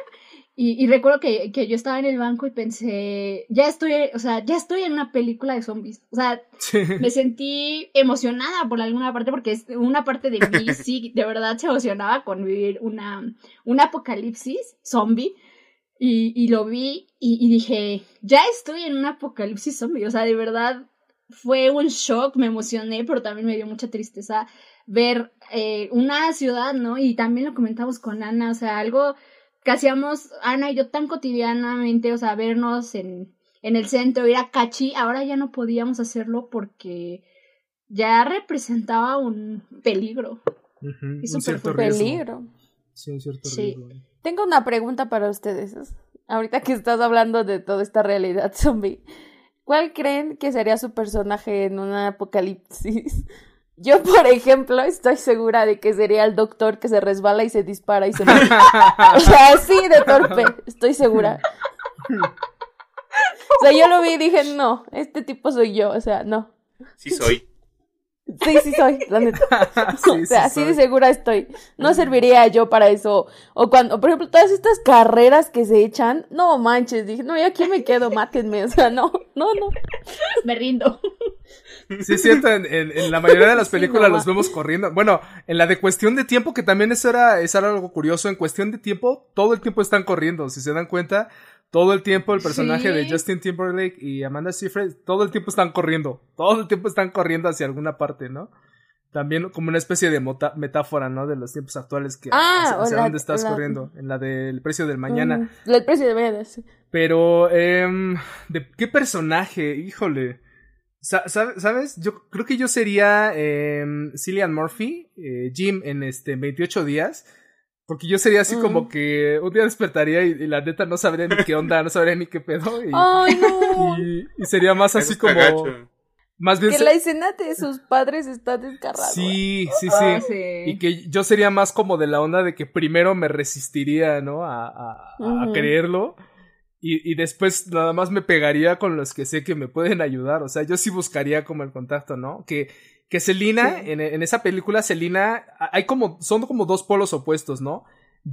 Y, y recuerdo que, que, yo estaba en el banco y pensé, ya estoy, o sea, ya estoy en una película de zombies. O sea, sí. me sentí emocionada por alguna parte, porque una parte de mí sí, de verdad se emocionaba con vivir una, un apocalipsis zombie. Y, y lo vi y, y, dije, ya estoy en un apocalipsis zombie. O sea, de verdad fue un shock, me emocioné, pero también me dio mucha tristeza ver eh, una ciudad, ¿no? Y también lo comentamos con Ana, o sea, algo que hacíamos Ana y yo tan cotidianamente, o sea, vernos en, en el centro, ir a Cachi, ahora ya no podíamos hacerlo porque ya representaba un peligro. Uh -huh, es un cierto peligro. Sí, un cierto Sí. riesgo. Tengo una pregunta para ustedes. Ahorita que estás hablando de toda esta realidad zombie, ¿cuál creen que sería su personaje en un apocalipsis? Yo, por ejemplo, estoy segura de que sería el doctor que se resbala y se dispara y se muere. o sea, así de torpe, estoy segura. O sea, yo lo vi y dije, no, este tipo soy yo, o sea, no. Sí soy. Sí, sí soy, la neta. Sí, o sea, sí así de segura estoy. No serviría yo para eso. O cuando, por ejemplo, todas estas carreras que se echan, no manches, dije, no, yo aquí me quedo, mátenme. O sea, no, no, no. Me rindo. Sí, es cierto, en, en, en, la mayoría de las películas los vemos corriendo. Bueno, en la de cuestión de tiempo, que también eso era, eso era algo curioso, en cuestión de tiempo, todo el tiempo están corriendo, si se dan cuenta, todo el tiempo el personaje Sí. de Justin Timberlake y Amanda Seyfried, todo el tiempo están corriendo, todo el tiempo están corriendo hacia alguna parte, ¿no? También como una especie de metáfora, ¿no? De los tiempos actuales que Ah, hacia, o hacia la- dónde estás la- corriendo, en la del precio del mañana. Mm, el precio de mañana, sí. Pero, eh, ¿de qué personaje? Híjole. Sa- sab- ¿Sabes? Yo creo que yo sería eh, Cillian Murphy, eh, Jim, en este 28 días. Porque yo sería así Mm. como que un día despertaría y, y la neta no sabría ni qué onda, no sabría ni qué pedo. Y, Ay, no. y- y sería más así como. gacho. Más bien. Que se- la escena de sus padres está descarrada. Sí, sí, sí. Ah, sí. Y que yo sería más como de la onda de que primero me resistiría, ¿no? A, a, creerlo. Y, y después nada más me pegaría con los que sé que me pueden ayudar. O sea, yo sí buscaría como el contacto, ¿no? Que, que Selina, Sí. en, en esa película, Selina, hay como, son como dos polos opuestos, ¿no?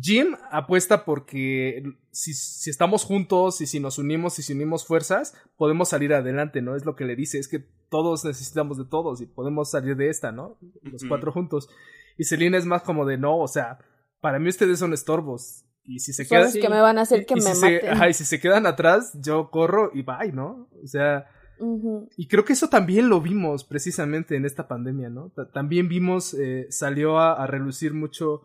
Jim apuesta porque si, si estamos juntos y si nos unimos y si unimos fuerzas, podemos salir adelante, ¿no? Es lo que le dice, es que todos necesitamos de todos y podemos salir de esta, ¿no? Los cuatro juntos. Y Selina es más como de no, o sea, para mí ustedes son estorbos. Y si se Son quedan. los que me van a hacer que y me si se, maten. ajá, y si se quedan atrás, yo corro y bye, ¿no? O sea, y creo que eso también lo vimos precisamente en esta pandemia, ¿no? Ta- también vimos, eh, salió a, a relucir mucho,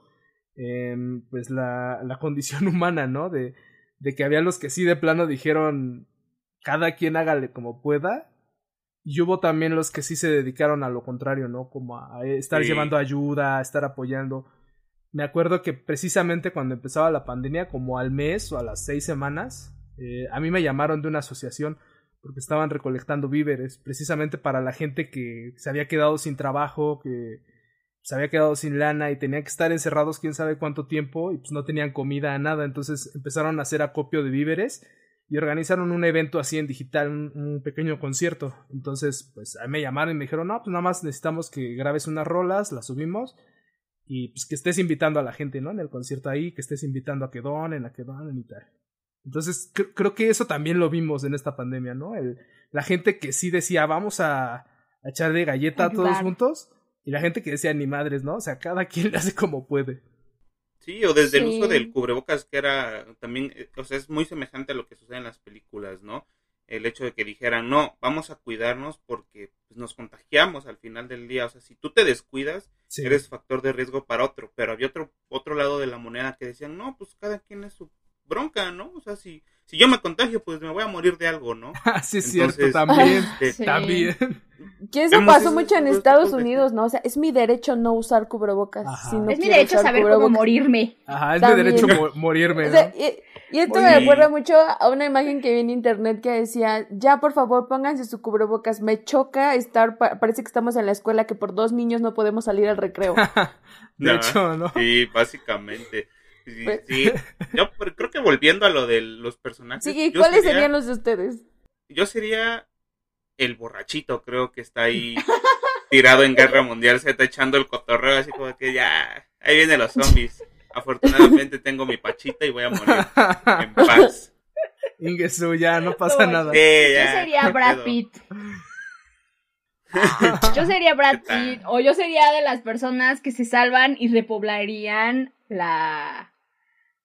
eh, pues, la, la condición humana, ¿no? De, de que había los que sí de plano dijeron, cada quien hágale como pueda. Y hubo también los que sí se dedicaron a lo contrario, ¿no? Como a, a estar Sí. llevando ayuda, a estar apoyando. Me acuerdo que precisamente cuando empezaba la pandemia, como al mes o a las seis semanas, eh, a mí me llamaron de una asociación porque estaban recolectando víveres, precisamente para la gente que se había quedado sin trabajo, que se había quedado sin lana y tenía que estar encerrados quién sabe cuánto tiempo y pues no tenían comida, nada. Entonces empezaron a hacer acopio de víveres y organizaron un evento así en digital, un, pequeño concierto. Entonces, pues a me llamaron y me dijeron, no, pues nada más necesitamos que grabes unas rolas, las subimos y pues que estés invitando a la gente, ¿no? En el concierto ahí, que estés invitando a que donen, a que donen y tal. Entonces, cre- creo que eso también lo vimos en esta pandemia, ¿no? El, la gente que sí decía, vamos a, a echar de galleta Ayudar. todos juntos, y la gente que decía, ni madres, ¿no? O sea, cada quien le hace como puede. Sí, o desde el uso del cubrebocas, que era también, eh, o sea, es muy semejante a lo que sucede en las películas, ¿no? El hecho de que dijeran, no, vamos a cuidarnos porque nos contagiamos al final del día. O sea, si tú te descuidas, Sí. eres factor de riesgo para otro. Pero había otro, otro lado de la moneda que decían, no, pues cada quien es su bronca, ¿no? O sea, si, si yo me contagio, pues me voy a morir de algo, ¿no? sí, es cierto, también, este, también. Que eso pasó mucho en Estados Unidos, ¿no? O sea, es mi derecho no usar cubrebocas. Si no es mi derecho saber cómo morirme. Ajá, es mi derecho morirme. ¿no? Y, esto me recuerda mucho a una imagen que vi en internet que decía, ya por favor pónganse su cubrebocas, me choca estar, parece que estamos en la escuela que por dos niños no podemos salir al recreo. de hecho, ¿no? Sí, básicamente. Sí, pues sí. Yo creo que volviendo a lo de los personajes. Sí, ¿cuáles serían los de ustedes? Yo sería el borrachito, creo que está ahí tirado en guerra mundial, se está echando el cotorreo, así como que ya, ahí vienen los zombies. Afortunadamente tengo mi pachita y voy a morir en paz. Ingesu, ya no pasa nada. yo sería Brad Pitt. yo sería Brad Pitt, o yo sería de las personas que se salvan y repoblarían la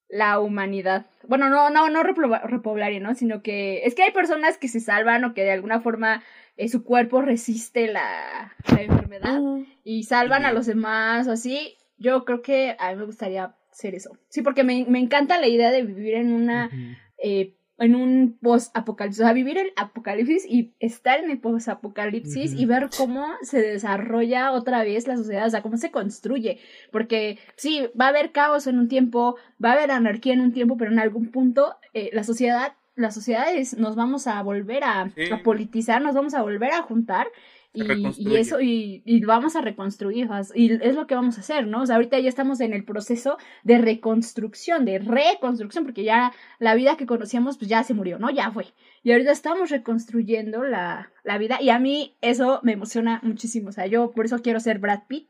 la humanidad. Bueno, no, no, no repoblaría, ¿no? Sino que es que hay personas que se salvan o que de alguna forma eh, su cuerpo resiste la, la enfermedad y salvan a los demás o así. Yo creo que a mí me gustaría ser eso. Sí, porque me, me encanta la idea de vivir en una eh, en un post-apocalipsis, o sea, vivir el apocalipsis y estar en el post-apocalipsis y ver cómo se desarrolla otra vez la sociedad, o sea, cómo se construye, porque sí, va a haber caos en un tiempo, va a haber anarquía en un tiempo, pero en algún punto eh, la sociedad, las sociedades nos vamos a volver a, a politizar, nos vamos a volver a juntar y, eso, y, y, vamos a reconstruir, y es lo que vamos a hacer, ¿no? O sea, ahorita ya estamos en el proceso de reconstrucción, de reconstrucción, porque ya la vida que conocíamos, pues ya se murió, ¿no? Ya fue. Y ahorita estamos reconstruyendo la, la vida, y a mí eso me emociona muchísimo, o sea, yo por eso quiero ser Brad Pitt,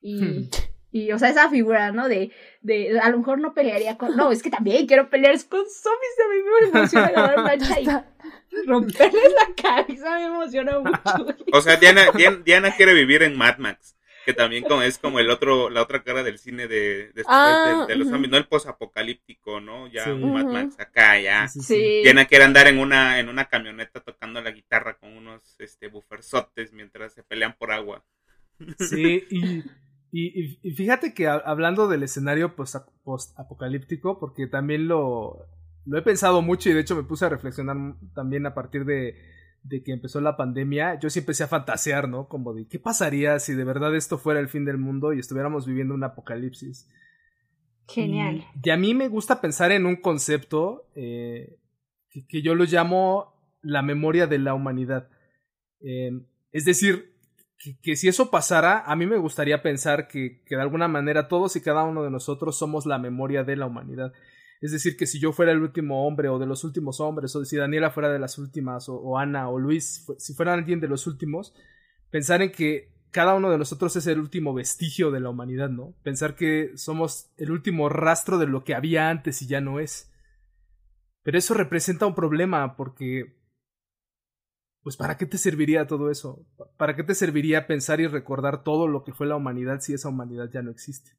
y... Hmm. Y, o sea, esa figura, ¿no? De, de, a lo mejor no pelearía con, no, es que también quiero pelear con zombies, a mí me emociona agarrar una hacha y romperles la cabeza, me emociona mucho. o sea, Diana, Diana, quiere vivir en Mad Max, que también como, es como el otro, la otra cara del cine de, después ah, de, los zombies, no el posapocalíptico, ¿no? Ya un Mad Max acá, ya. Sí. Diana quiere andar en una, en una camioneta tocando la guitarra con unos, este, buffersotes mientras se pelean por agua. Sí, y y, fíjate que hablando del escenario post-apocalíptico, porque también lo, lo he pensado mucho y de hecho me puse a reflexionar también a partir de, de que empezó la pandemia, yo sí empecé a fantasear, ¿no? Como de qué pasaría si de verdad esto fuera el fin del mundo y estuviéramos viviendo un apocalipsis. Genial. Y, a mí me gusta pensar en un concepto eh, que, yo lo llamo la memoria de la humanidad. Eh, es decir, que, si eso pasara, a mí me gustaría pensar que, que, de alguna manera todos y cada uno de nosotros somos la memoria de la humanidad. Es decir, que si yo fuera el último hombre o de los últimos hombres, o si Daniela fuera de las últimas, o, Ana o Luis, si fuera alguien de los últimos, pensar en que cada uno de nosotros es el último vestigio de la humanidad, ¿no? Pensar que somos el último rastro de lo que había antes y ya no es. Pero eso representa un problema porque pues ¿para qué te serviría todo eso? ¿Para qué te serviría pensar y recordar todo lo que fue la humanidad si esa humanidad ya no existe?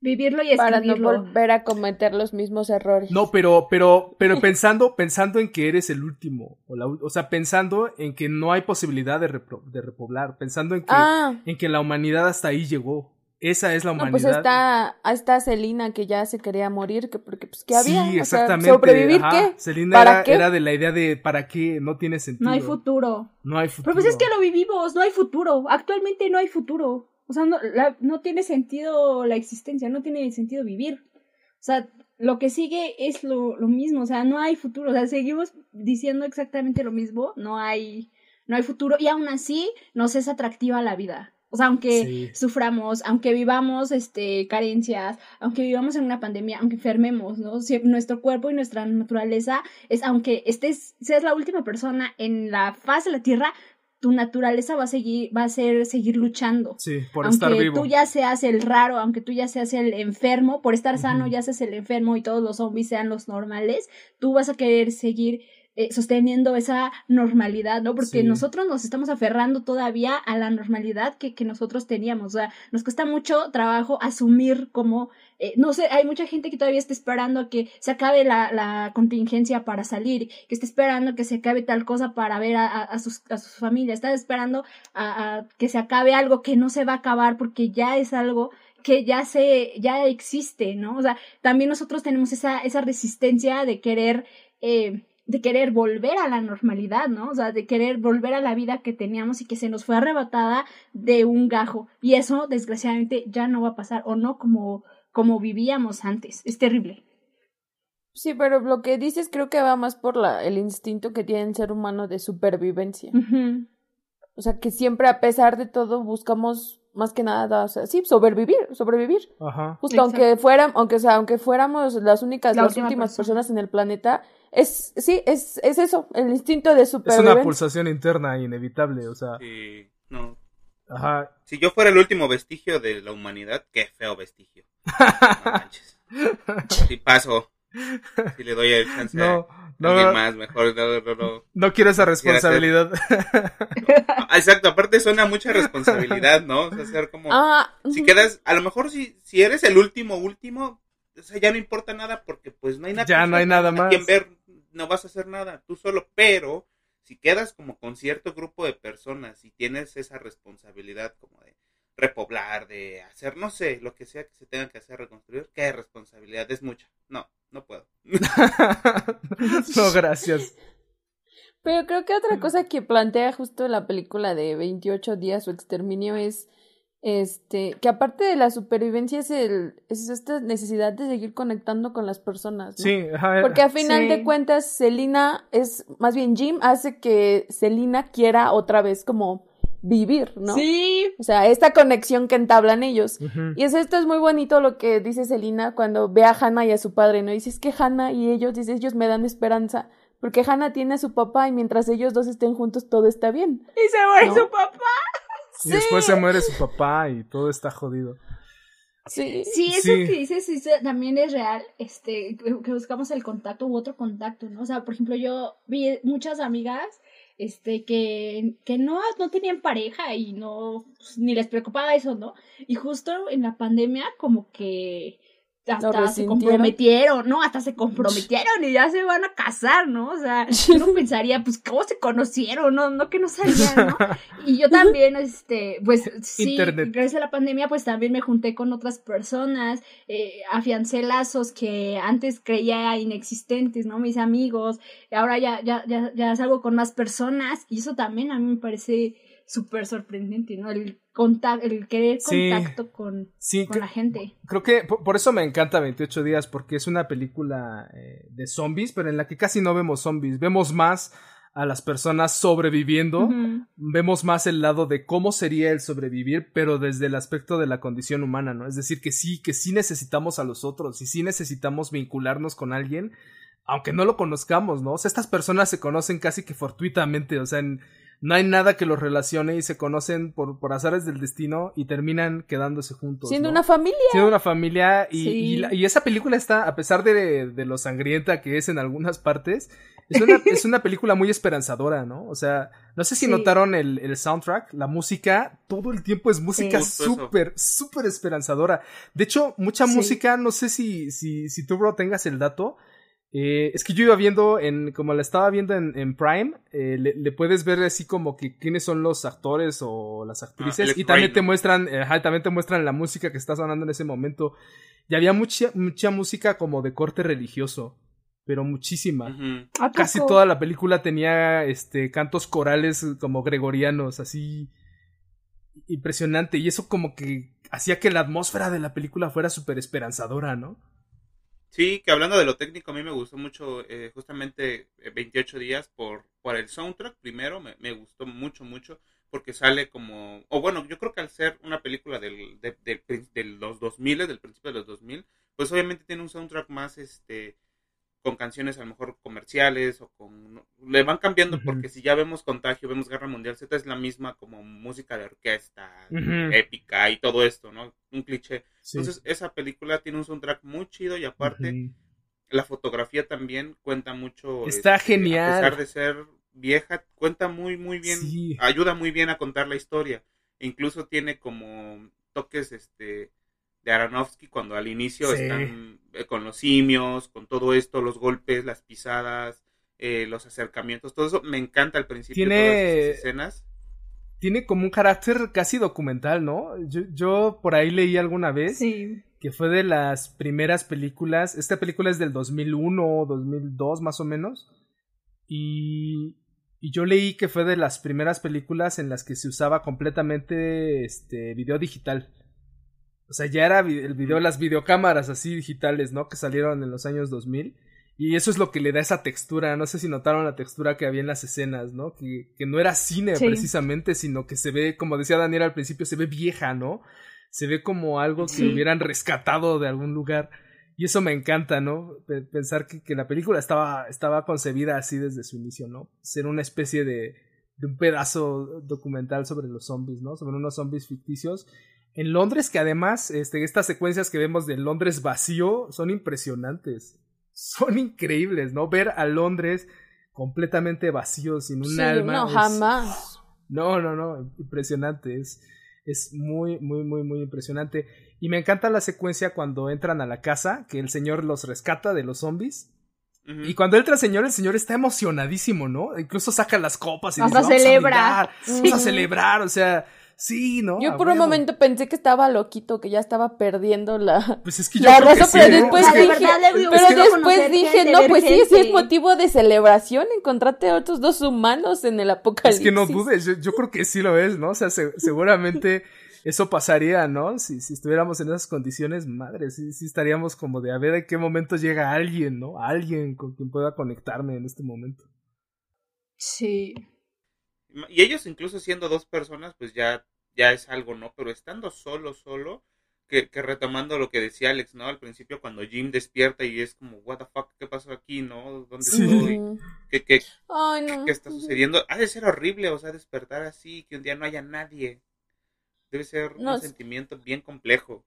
Vivirlo y escribirlo. Para no volver a cometer los mismos errores. No, pero, pero, pero pensando, pensando en que eres el último, o, la, o sea, pensando en que no hay posibilidad de, de repoblar, pensando en que, ah. en que la humanidad hasta ahí llegó. Esa es la humanidad. No, pues está, está Celina que ya se quería morir, que porque pues ¿qué había? Sí, exactamente. ¿Sobrevivir qué? Celina era, era, de la idea de ¿para qué? No tiene sentido. No hay futuro. No hay futuro. Pero pues es que lo vivimos, no hay futuro. Actualmente no hay futuro. O sea, no, no tiene sentido la existencia, no tiene sentido vivir. O sea, lo que sigue es lo, lo mismo, o sea, no hay futuro. O sea, seguimos diciendo exactamente lo mismo, no hay, no hay futuro y aún así nos es atractiva la vida. O sea, aunque suframos, aunque vivamos este, carencias, aunque vivamos en una pandemia, aunque enfermemos, ¿no? Si nuestro cuerpo y nuestra naturaleza es, aunque estés, seas la última persona en la faz de la Tierra, tu naturaleza va a seguir, va a ser seguir luchando. Sí, por aunque estar vivo. tú ya seas el raro, aunque tú ya seas el enfermo, por estar sano ya seas el enfermo y todos los zombies sean los normales, tú vas a querer seguir eh, sosteniendo esa normalidad, ¿no? Porque nosotros nos estamos aferrando todavía a la normalidad que, que nosotros teníamos. O sea, nos cuesta mucho trabajo asumir como, eh, no sé, hay mucha gente que todavía está esperando a que se acabe la, la contingencia para salir, que está esperando que se acabe tal cosa para ver a, a, sus, a sus familias, está esperando a, a que se acabe algo que no se va a acabar porque ya es algo que ya se, ya existe, ¿no? O sea, también nosotros tenemos esa, esa resistencia de querer, eh, de querer volver a la normalidad, ¿no? O sea, de querer volver a la vida que teníamos y que se nos fue arrebatada de un gajo. Y eso, desgraciadamente, ya no va a pasar, o no como, como vivíamos antes. Es terrible. Sí, pero lo que dices creo que va más por la, el instinto que tiene el ser humano de supervivencia. O sea, que siempre, a pesar de todo, buscamos más que nada, o sea, sí, sobrevivir, sobrevivir. Ajá. Justo aunque fueran, aunque sea, aunque fuéramos las únicas, las últimas personas en el planeta, es, sí, es, es eso, el instinto de supervivencia. Es una pulsación interna inevitable, o sea. Sí, no. Ajá. Si yo fuera el último vestigio de la humanidad, qué feo vestigio. no manches. Sí, paso. Si le doy el chance no, no, alguien más, mejor no, no, no. quiero esa responsabilidad. Ah, exacto, aparte suena mucha responsabilidad, ¿no? O sea, ser como... Ah, si quedas, a lo mejor si, si eres el último, último, o sea, ya no importa nada porque pues no hay nada. Ya no hay nada más. Quien ver, no vas a hacer nada, tú solo, pero si quedas como con cierto grupo de personas y tienes esa responsabilidad como de repoblar, de hacer, no sé, lo que sea que se tenga que hacer, reconstruir, qué responsabilidad, es mucha. No, no puedo. no, gracias. Pero creo que otra cosa que plantea justo la película de 28 días o exterminio es este que aparte de la supervivencia es el es esta necesidad de seguir conectando con las personas ¿no? sí porque a final de cuentas Selina es más bien Jim hace que Selina quiera otra vez como vivir, ¿no? Sí. O sea, esta conexión que entablan ellos. Y es esto es muy bonito lo que dice Selina cuando ve a Hannah y a su padre, ¿no? dice, es que Hannah y ellos, dice, ellos me dan esperanza. Porque Hannah tiene a su papá y mientras ellos dos estén juntos todo está bien. Y se muere su papá. Y después se muere su papá y todo está jodido. Sí, sí, eso que dices también es real, este, que buscamos el contacto u otro contacto, ¿no? O sea, por ejemplo, yo vi muchas amigas este, que, que no, no tenían pareja y no, pues, ni les preocupaba eso, ¿no? Y justo en la pandemia como que hasta se comprometieron, ¿no? Hasta se comprometieron y ya se van a casar, ¿no? O sea, uno pensaría, pues, ¿cómo se conocieron? No, no que no sabían, ¿no? Y yo también, este, pues, sí, gracias a la pandemia, pues también me junté con otras personas, eh, afiancé lazos que antes creía inexistentes, ¿no? Mis amigos, ahora ya, ya, ya, ya salgo con más personas y eso también a mí me parece súper sorprendente, ¿no? El contacto, el querer contacto con, con la gente. Creo que por, eso me encanta 28 días, porque es una película eh, de zombies, pero en la que casi no vemos zombies, vemos más a las personas sobreviviendo, vemos más el lado de cómo sería el sobrevivir, pero desde el aspecto de la condición humana, ¿no? Es decir, que sí, que sí necesitamos a los otros y sí necesitamos vincularnos con alguien, aunque no lo conozcamos, ¿no? O sea, estas personas se conocen casi que fortuitamente, o sea, en, no hay nada que los relacione y se conocen por, por azares del destino y terminan quedándose juntos. Siendo una familia. Siendo una familia y, y, esa película está, a pesar de, de, lo sangrienta que es en algunas partes, es una, es una película muy esperanzadora, ¿no? O sea, no sé si notaron el, el, soundtrack, la música, todo el tiempo es música súper, súper esperanzadora. De hecho, mucha música, no sé si, si, si tú, bro, tengas el dato, eh, es que yo iba viendo, en, como la estaba viendo en, en Prime, eh, le, puedes ver así como que quiénes son los actores o las actrices ah, y también te muestran, también te muestran la música que está sonando en ese momento. Y había mucha, mucha música como de corte religioso, pero muchísima. Casi toda la película tenía este cantos corales como gregorianos, así impresionante. Y eso como que hacía que la atmósfera de la película fuera súper esperanzadora, ¿no? Sí, que hablando de lo técnico, a mí me gustó mucho eh, justamente 28 eh, días por, por el soundtrack. Primero, me, me, gustó mucho, mucho, porque sale como, o bueno, yo creo que al ser una película del, de, de los 2000, del principio de los 2000, pues obviamente tiene un soundtrack más, este, con canciones a lo mejor comerciales o con... Le van cambiando porque si ya vemos Contagio, vemos Guerra Mundial Z es la misma como música de orquesta, épica y todo esto, ¿no? Un cliché. Entonces esa película tiene un soundtrack muy chido y aparte la fotografía también cuenta mucho. Está genial. A pesar de ser vieja, cuenta muy, muy bien, ayuda muy bien a contar la historia. E incluso tiene como toques, este de Aronofsky cuando al inicio están eh, con los simios, con todo esto, los golpes, las pisadas, eh, los acercamientos, todo eso me encanta al principio tiene, escenas. tiene como un carácter casi documental, ¿no? Yo, yo por ahí leí alguna vez Sí. que fue de las primeras películas. Esta película es del 2001 o 2002 más o menos. Y, y yo leí que fue de las primeras películas en las que se usaba completamente este video digital. O sea, ya era el video, las videocámaras así digitales, ¿no? Que salieron en los años 2000. Y eso es lo que le da esa textura. No sé si notaron la textura que había en las escenas, ¿no? Que, que no era cine Sí. precisamente, sino que se ve, como decía Daniel al principio, se ve vieja, ¿no? Se ve como algo que Sí. hubieran rescatado de algún lugar. Y eso me encanta, ¿no? Pe- Pensar que, que la película estaba, estaba concebida así desde su inicio, ¿no? Ser una especie de, de un pedazo documental sobre los zombies, ¿no? Sobre unos zombies ficticios. En Londres, que además, este, estas secuencias que vemos de Londres vacío son impresionantes. Son increíbles, ¿no? Ver a Londres completamente vacío, sin un Sí, alma. no, es- jamás. no, no, no, impresionante, es, es muy, muy, muy, muy impresionante. Y me encanta la secuencia cuando entran a la casa, que el señor los rescata de los zombies. Y cuando entra el señor, el señor está emocionadísimo, ¿no? Incluso saca las copas y Hasta dice, "Vamos a celebra". brindar, Vamos a Sí. celebrar, o sea, sí, ¿no? Yo A por un momento pensé que estaba loquito, que ya estaba perdiendo la, Pues es que yo la creo razón, pero ¿no? después Es de dije, pero después dije, gente, no, pues sí, sí es motivo de celebración encontrarte a otros dos humanos en el Es apocalipsis. que no dudes, yo, yo creo que sí lo es, ¿no? O sea, se- seguramente eso pasaría, ¿no? Si, si estuviéramos en esas condiciones, madre, sí, sí estaríamos como de a ver en qué momento llega alguien, ¿no? Alguien con quien pueda conectarme en este momento. Sí. Y ellos incluso siendo dos personas, pues ya, ya es algo, ¿no? Pero estando solo, solo, que, que retomando lo que decía Alex, ¿no? Al principio cuando Jim despierta y es como, what the fuck, ¿qué pasó aquí, no? ¿Dónde Sí. estoy? ¿Qué, qué, Ay, no. qué está sucediendo? Ha de ser horrible, o sea, despertar así, que un día no haya nadie. Debe ser No, un es- sentimiento bien complejo.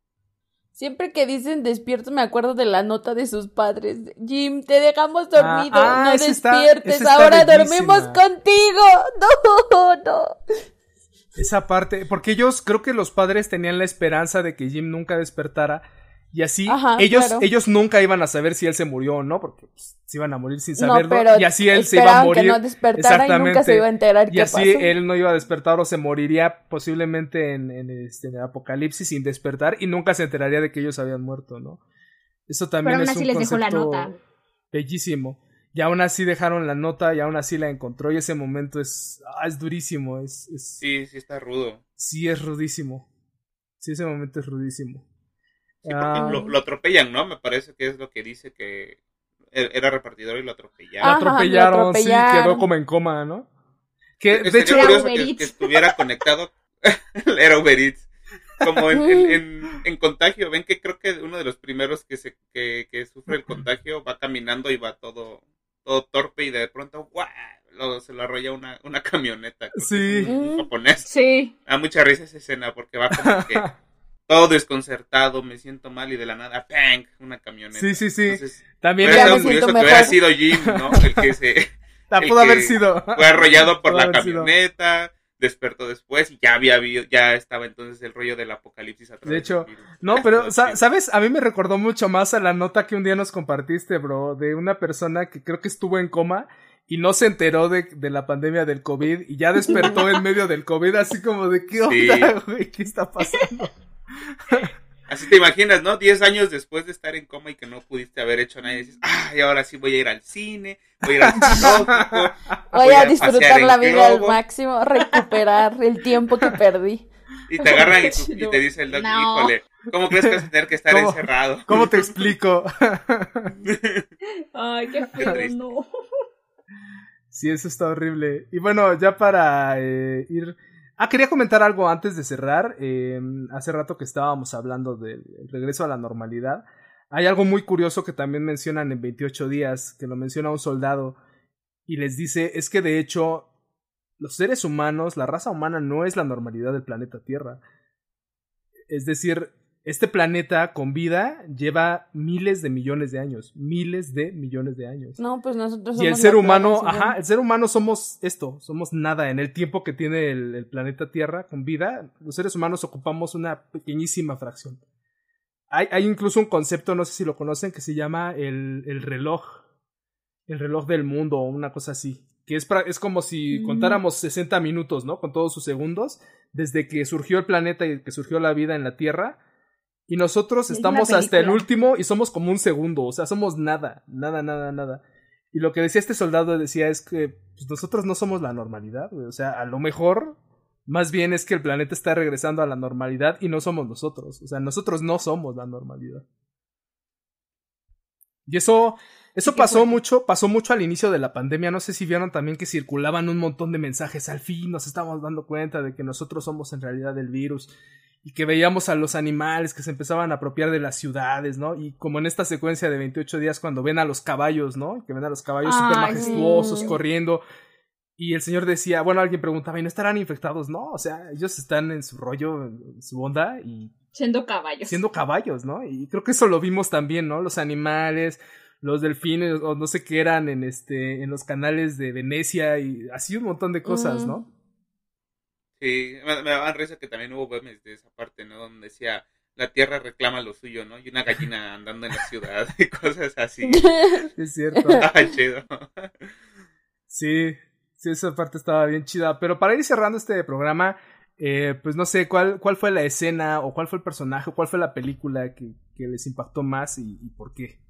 Siempre que dicen despierto me acuerdo de la nota de sus padres. Jim, te dejamos dormido, ah, no esa está- despiertes, está ahora bellísima. dormimos contigo. No, no. Esa parte, porque ellos, creo que los padres tenían la esperanza de que Jim nunca despertara. Y así, Ajá, ellos, claro. ellos nunca iban a saber si él se murió o no, porque pues, se iban a morir sin No, saberlo. pero y así él se iba a morir. que no despertara y nunca se iba a enterar Y qué así pasó. él no iba a despertar o se moriría posiblemente en, en este, en el apocalipsis sin despertar y nunca se enteraría de que ellos habían muerto, ¿no? Eso también Pero aún es así un les dejó la concepto nota. bellísimo. Y aún así dejaron la nota y aún así la encontró y ese momento es, ah, es durísimo, es, es, Sí, sí está rudo. sí es rudísimo. Sí, ese momento es rudísimo. Sí, porque Ah. lo, lo atropellan, ¿no? Me parece que es lo que dice que er- era repartidor y lo atropellaron. Ajá, atropellaron, lo atropellaron. sí, quedó como en coma, ¿no? Que, Sería de hecho, curioso que, estuviera conectado. era Uber Eats. Como en, en, en- en contagio, ven que creo que uno de los primeros que se que, que sufre el contagio va caminando y va todo todo torpe y de pronto ¡guau! Lo- se lo arrolla una, una camioneta. Sí. un- Mm. japonés. Sí. Da mucha risa esa escena porque va como que todo desconcertado, me siento mal y de la nada, ¡pang! Una camioneta. sí, sí, sí. Entonces, También me curioso que hubiera sido Jim, ¿no? El que se la el pudo haber que sido. fue arrollado por Pudo la haber sido. Despertó después y ya había habido, ya estaba entonces el rollo del apocalipsis a través De hecho, del virus. No, pero, sa-. ¿sabes? A mí me recordó mucho más a la nota que un día nos compartiste, bro, de una persona que creo que estuvo en coma y no se enteró de, de la pandemia del COVID y ya despertó en medio del COVID, así como de, ¿qué onda, güey? ¿Qué está pasando? Así te imaginas, ¿no? Diez años después de estar en coma y que no pudiste haber hecho nada, y dices, ay, ahora sí voy a ir al cine, voy a ir al zoológico, Voy a disfrutar la vida al globo", máximo, recuperar el tiempo que perdí. Y te agarran y, te dice el doctor, No. híjole, ¿cómo crees que vas a tener que estar ¿Cómo? encerrado? ¿Cómo te explico? Ay, qué feo, no. Sí, eso está horrible. Y bueno, ya para eh, ir... Ah, quería comentar algo antes de cerrar. Eh, hace rato que estábamos hablando del regreso a la normalidad. Hay algo muy curioso que también mencionan en 28 días, que lo menciona un soldado y les dice, es que de hecho los seres humanos, la raza humana no es la normalidad del planeta Tierra. Es decir, este planeta con vida lleva miles de millones de años, miles de millones de años. No, pues nosotros Y el somos ser humano, ajá, el ser humano somos esto, somos nada. En el tiempo que tiene el, el planeta Tierra con vida, los seres humanos ocupamos una pequeñísima fracción. Hay, hay incluso un concepto, no sé si lo conocen, que se llama el, el reloj. El reloj del mundo o una cosa así. que es, es como si contáramos 60 minutos, ¿no? Con todos sus segundos, desde que surgió el planeta y que surgió la vida en la Tierra. Y nosotros estamos hasta el último y somos como un segundo, o sea, somos nada, nada, nada, nada. Y lo que decía este soldado decía es que pues, nosotros no somos la normalidad, güey. O sea, a lo mejor más bien es que el planeta está regresando a la normalidad y no somos nosotros. O sea, nosotros no somos la normalidad. Y eso, eso pasó mucho, pasó mucho al inicio de la pandemia. No sé si vieron también que circulaban un montón de mensajes. Al fin nos estamos dando cuenta de que nosotros somos en realidad el virus. Y que veíamos a los animales que se empezaban a apropiar de las ciudades, ¿no? Y como en esta secuencia de 28 días cuando ven a los caballos, ¿no? Que ven a los caballos súper majestuosos corriendo. Y el señor decía, bueno, alguien preguntaba, ¿y no estarán infectados? No, o sea, ellos están en su rollo, en su onda y Siendo caballos. Siendo caballos, ¿no? Y creo que eso lo vimos también, ¿no? Los animales, los delfines, o no sé qué eran en este, en los canales de Venecia y así un montón de cosas, ¿no? Sí, me, daban risa que también hubo memes de esa parte, ¿no? Donde decía, la tierra reclama lo suyo, ¿no? Y una gallina andando en la ciudad y cosas así. es cierto. chido. sí, sí, esa parte estaba bien chida. Pero para ir cerrando este programa, eh, pues no sé, ¿cuál, ¿cuál fue la escena o cuál fue el personaje o cuál fue la película que, les impactó más y, por qué?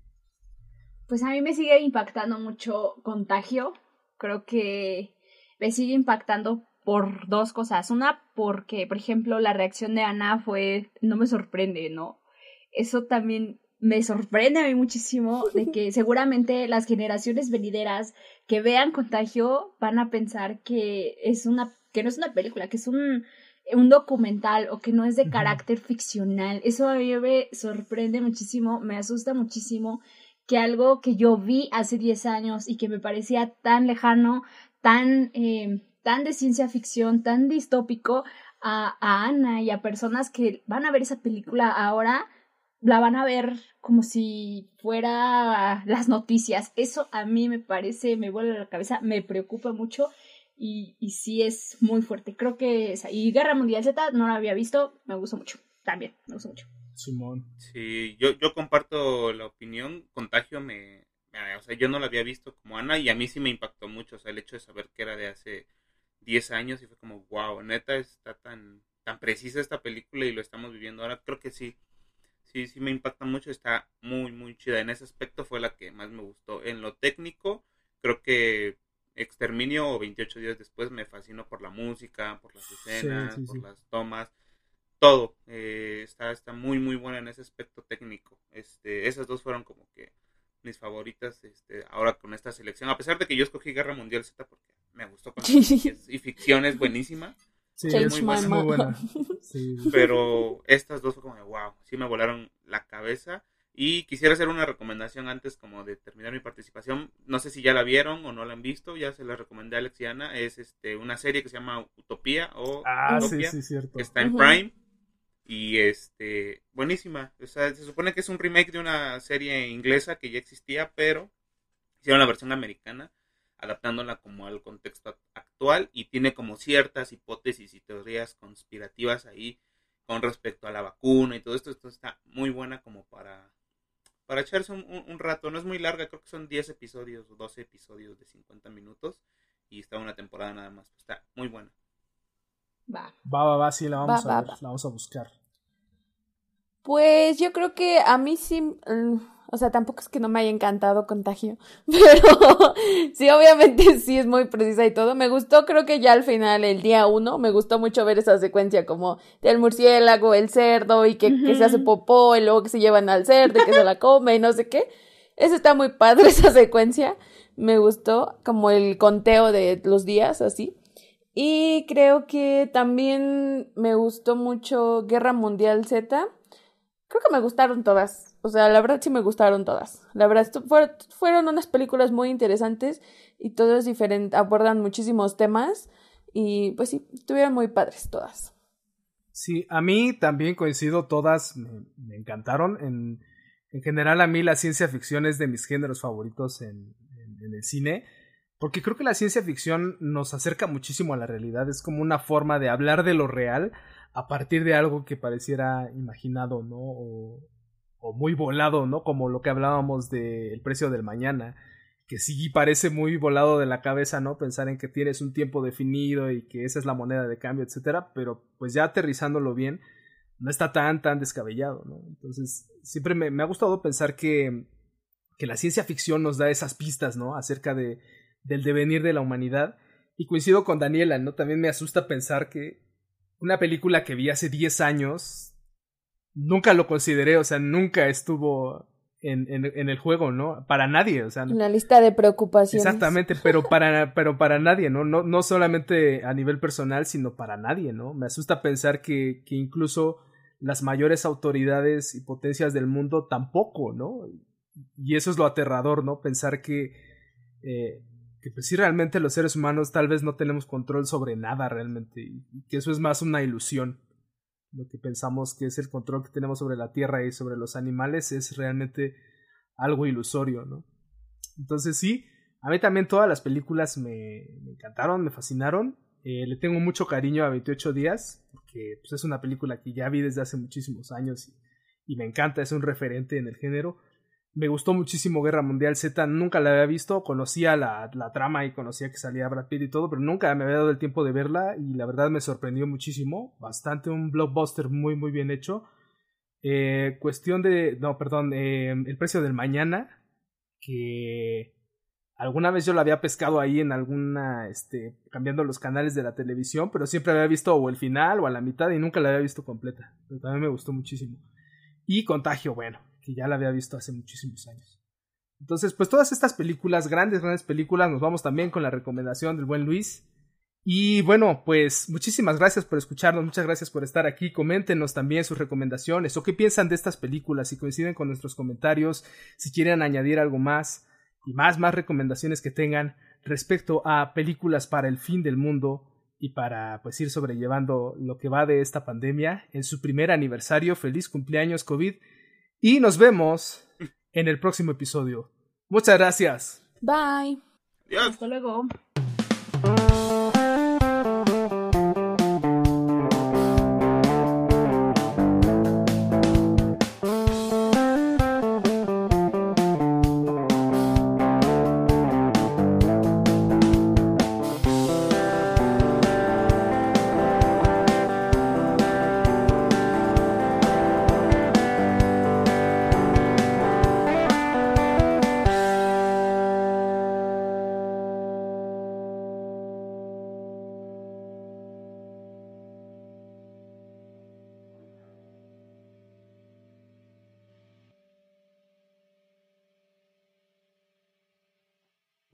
Pues a mí me sigue impactando mucho Contagio. Creo que me sigue impactando por dos cosas. Una, porque, por ejemplo, la reacción de Ana fue, no me sorprende, ¿no? Eso también me sorprende a mí muchísimo de que seguramente las generaciones venideras que vean Contagio van a pensar que es una que no es una película, que es un, un documental o que no es de carácter ficcional. Eso a mí me sorprende muchísimo, me asusta muchísimo que algo que yo vi hace 10 años y que me parecía tan lejano, tan, eh, tan de ciencia ficción, tan distópico, a, a Ana y a personas que van a ver esa película ahora, la van a ver como si fuera las noticias. Eso a mí me parece, me vuelve a la cabeza, me preocupa mucho y, y sí es muy fuerte. Creo que esa. Y Guerra Mundial Z no la había visto, me gustó mucho. También, me gustó mucho. Simón. Sí, yo, yo comparto la opinión. Contagio me, O sea, yo no la había visto como Ana y a mí sí me impactó mucho. O sea, el hecho de saber que era de hace 10 años y fue como, wow, neta, está tan, tan precisa esta película y lo estamos viviendo ahora. Creo que sí. Sí, sí me impacta mucho. Está muy, muy chida. En ese aspecto fue la que más me gustó. En lo técnico, creo que Exterminio o 28 días después me fascinó por la música, por las escenas, por las tomas, todo. Eh, está, está muy, muy buena en ese aspecto técnico. Este, esas dos fueron como que mis favoritas este, ahora con esta selección. A pesar de que yo escogí Guerra Mundial Z porque me gustó con y ficción es buenísima. Sí, es muy, buena. Pero estas dos fue como de wow, sí me volaron la cabeza. Y quisiera hacer una recomendación antes como de terminar mi participación. No sé si ya la vieron o no la han visto, ya se la recomendé a Alex y Ana. Es este, una serie que se llama Utopía o ah, Utopia, que está en Prime. Y este, buenísima. O sea, se supone que es un remake de una serie inglesa que ya existía, pero hicieron la versión americana, adaptándola como al contexto actual y tiene como ciertas hipótesis y teorías conspirativas ahí con respecto a la vacuna y todo esto. Esto está muy buena como para para echarse un, rato. No es muy larga, creo que son 10 episodios o 12 episodios de 50 minutos. Y está una temporada nada más. Está muy buena. Va. Va, va, va, sí, la vamos a ver, la vamos a buscar. Pues yo creo que a mí sí, mm, o sea, tampoco es que no me haya encantado Contagio, pero sí, obviamente sí es muy precisa y todo. Me gustó, creo que ya al final, el día uno, me gustó mucho ver esa secuencia como del murciélago, el cerdo y que, se hace popó y luego que se llevan al cerdo y que se la come y no sé qué. Eso está muy padre, esa secuencia. Me gustó como el conteo de los días, así. Y creo que también me gustó mucho Guerra Mundial Z. Creo que me gustaron todas o sea, la verdad sí me gustaron todas. La verdad, fueron unas películas muy interesantes y todas diferentes, abordan muchísimos temas y pues sí, estuvieron muy padres todas. Sí, a mí también coincido, todas me, encantaron. En, en, general, a mí la ciencia ficción es de mis géneros favoritos en, en el cine. Porque creo que la ciencia ficción nos acerca muchísimo a la realidad. Es como una forma de hablar de lo real a partir de algo que pareciera imaginado, ¿no? O muy volado, ¿no? Como lo que hablábamos del precio del mañana, que sí parece muy volado de la cabeza, ¿no? Pensar en que tienes un tiempo definido y que esa es la moneda de cambio, etcétera, pero pues ya aterrizándolo bien, no está tan, tan descabellado, ¿no? Entonces, siempre me, me ha gustado pensar que, que la ciencia ficción nos da esas pistas, ¿no? Acerca de, del devenir de la humanidad. Y coincido con Daniela, ¿no? También me asusta pensar que una película que vi hace 10 años, nunca lo consideré, o sea, nunca estuvo en, en, el juego, ¿no? Para nadie, o sea. Una lista de preocupaciones. Exactamente, pero para, pero para nadie, ¿no? ¿no? No solamente a nivel personal, sino para nadie, ¿no? Me asusta pensar que, que incluso las mayores autoridades y potencias del mundo tampoco, ¿no? Y eso es lo aterrador, ¿no? Pensar que, eh, que pues sí realmente los seres humanos tal vez no tenemos control sobre nada realmente y que eso es más una ilusión. Lo que pensamos que es el control que tenemos sobre la Tierra y sobre los animales es realmente algo ilusorio, ¿no? Entonces sí, a mí también todas las películas me, encantaron, me fascinaron. Eh, le tengo mucho cariño a 28 días, porque pues, es una película que ya vi desde hace muchísimos años y me encanta, es un referente en el género. Me gustó muchísimo Guerra Mundial Z, nunca la había visto, conocía la, la, trama y conocía que salía Brad Pitt y todo, pero nunca me había dado el tiempo de verla y la verdad me sorprendió muchísimo, bastante un blockbuster muy muy bien hecho. Eh, cuestión de, no, perdón, eh, el precio del mañana, que alguna vez yo la había pescado ahí en alguna, este, cambiando los canales de la televisión, pero siempre había visto o el final o a la mitad y nunca la había visto completa, pero también me gustó muchísimo. Y Contagio, bueno, que ya la había visto hace muchísimos años. Entonces, pues todas estas películas, grandes, grandes películas, nos vamos también con la recomendación del buen Luis. Y bueno, pues muchísimas gracias por escucharnos, muchas gracias por estar aquí. Coméntenos también sus recomendaciones o qué piensan de estas películas, si coinciden con nuestros comentarios, si quieren añadir algo más y más, más recomendaciones que tengan respecto a películas para el fin del mundo y para pues ir sobrellevando lo que va de esta pandemia en su primer aniversario. Feliz cumpleaños COVID y nos vemos en el próximo episodio. Muchas gracias. Bye. Hasta luego.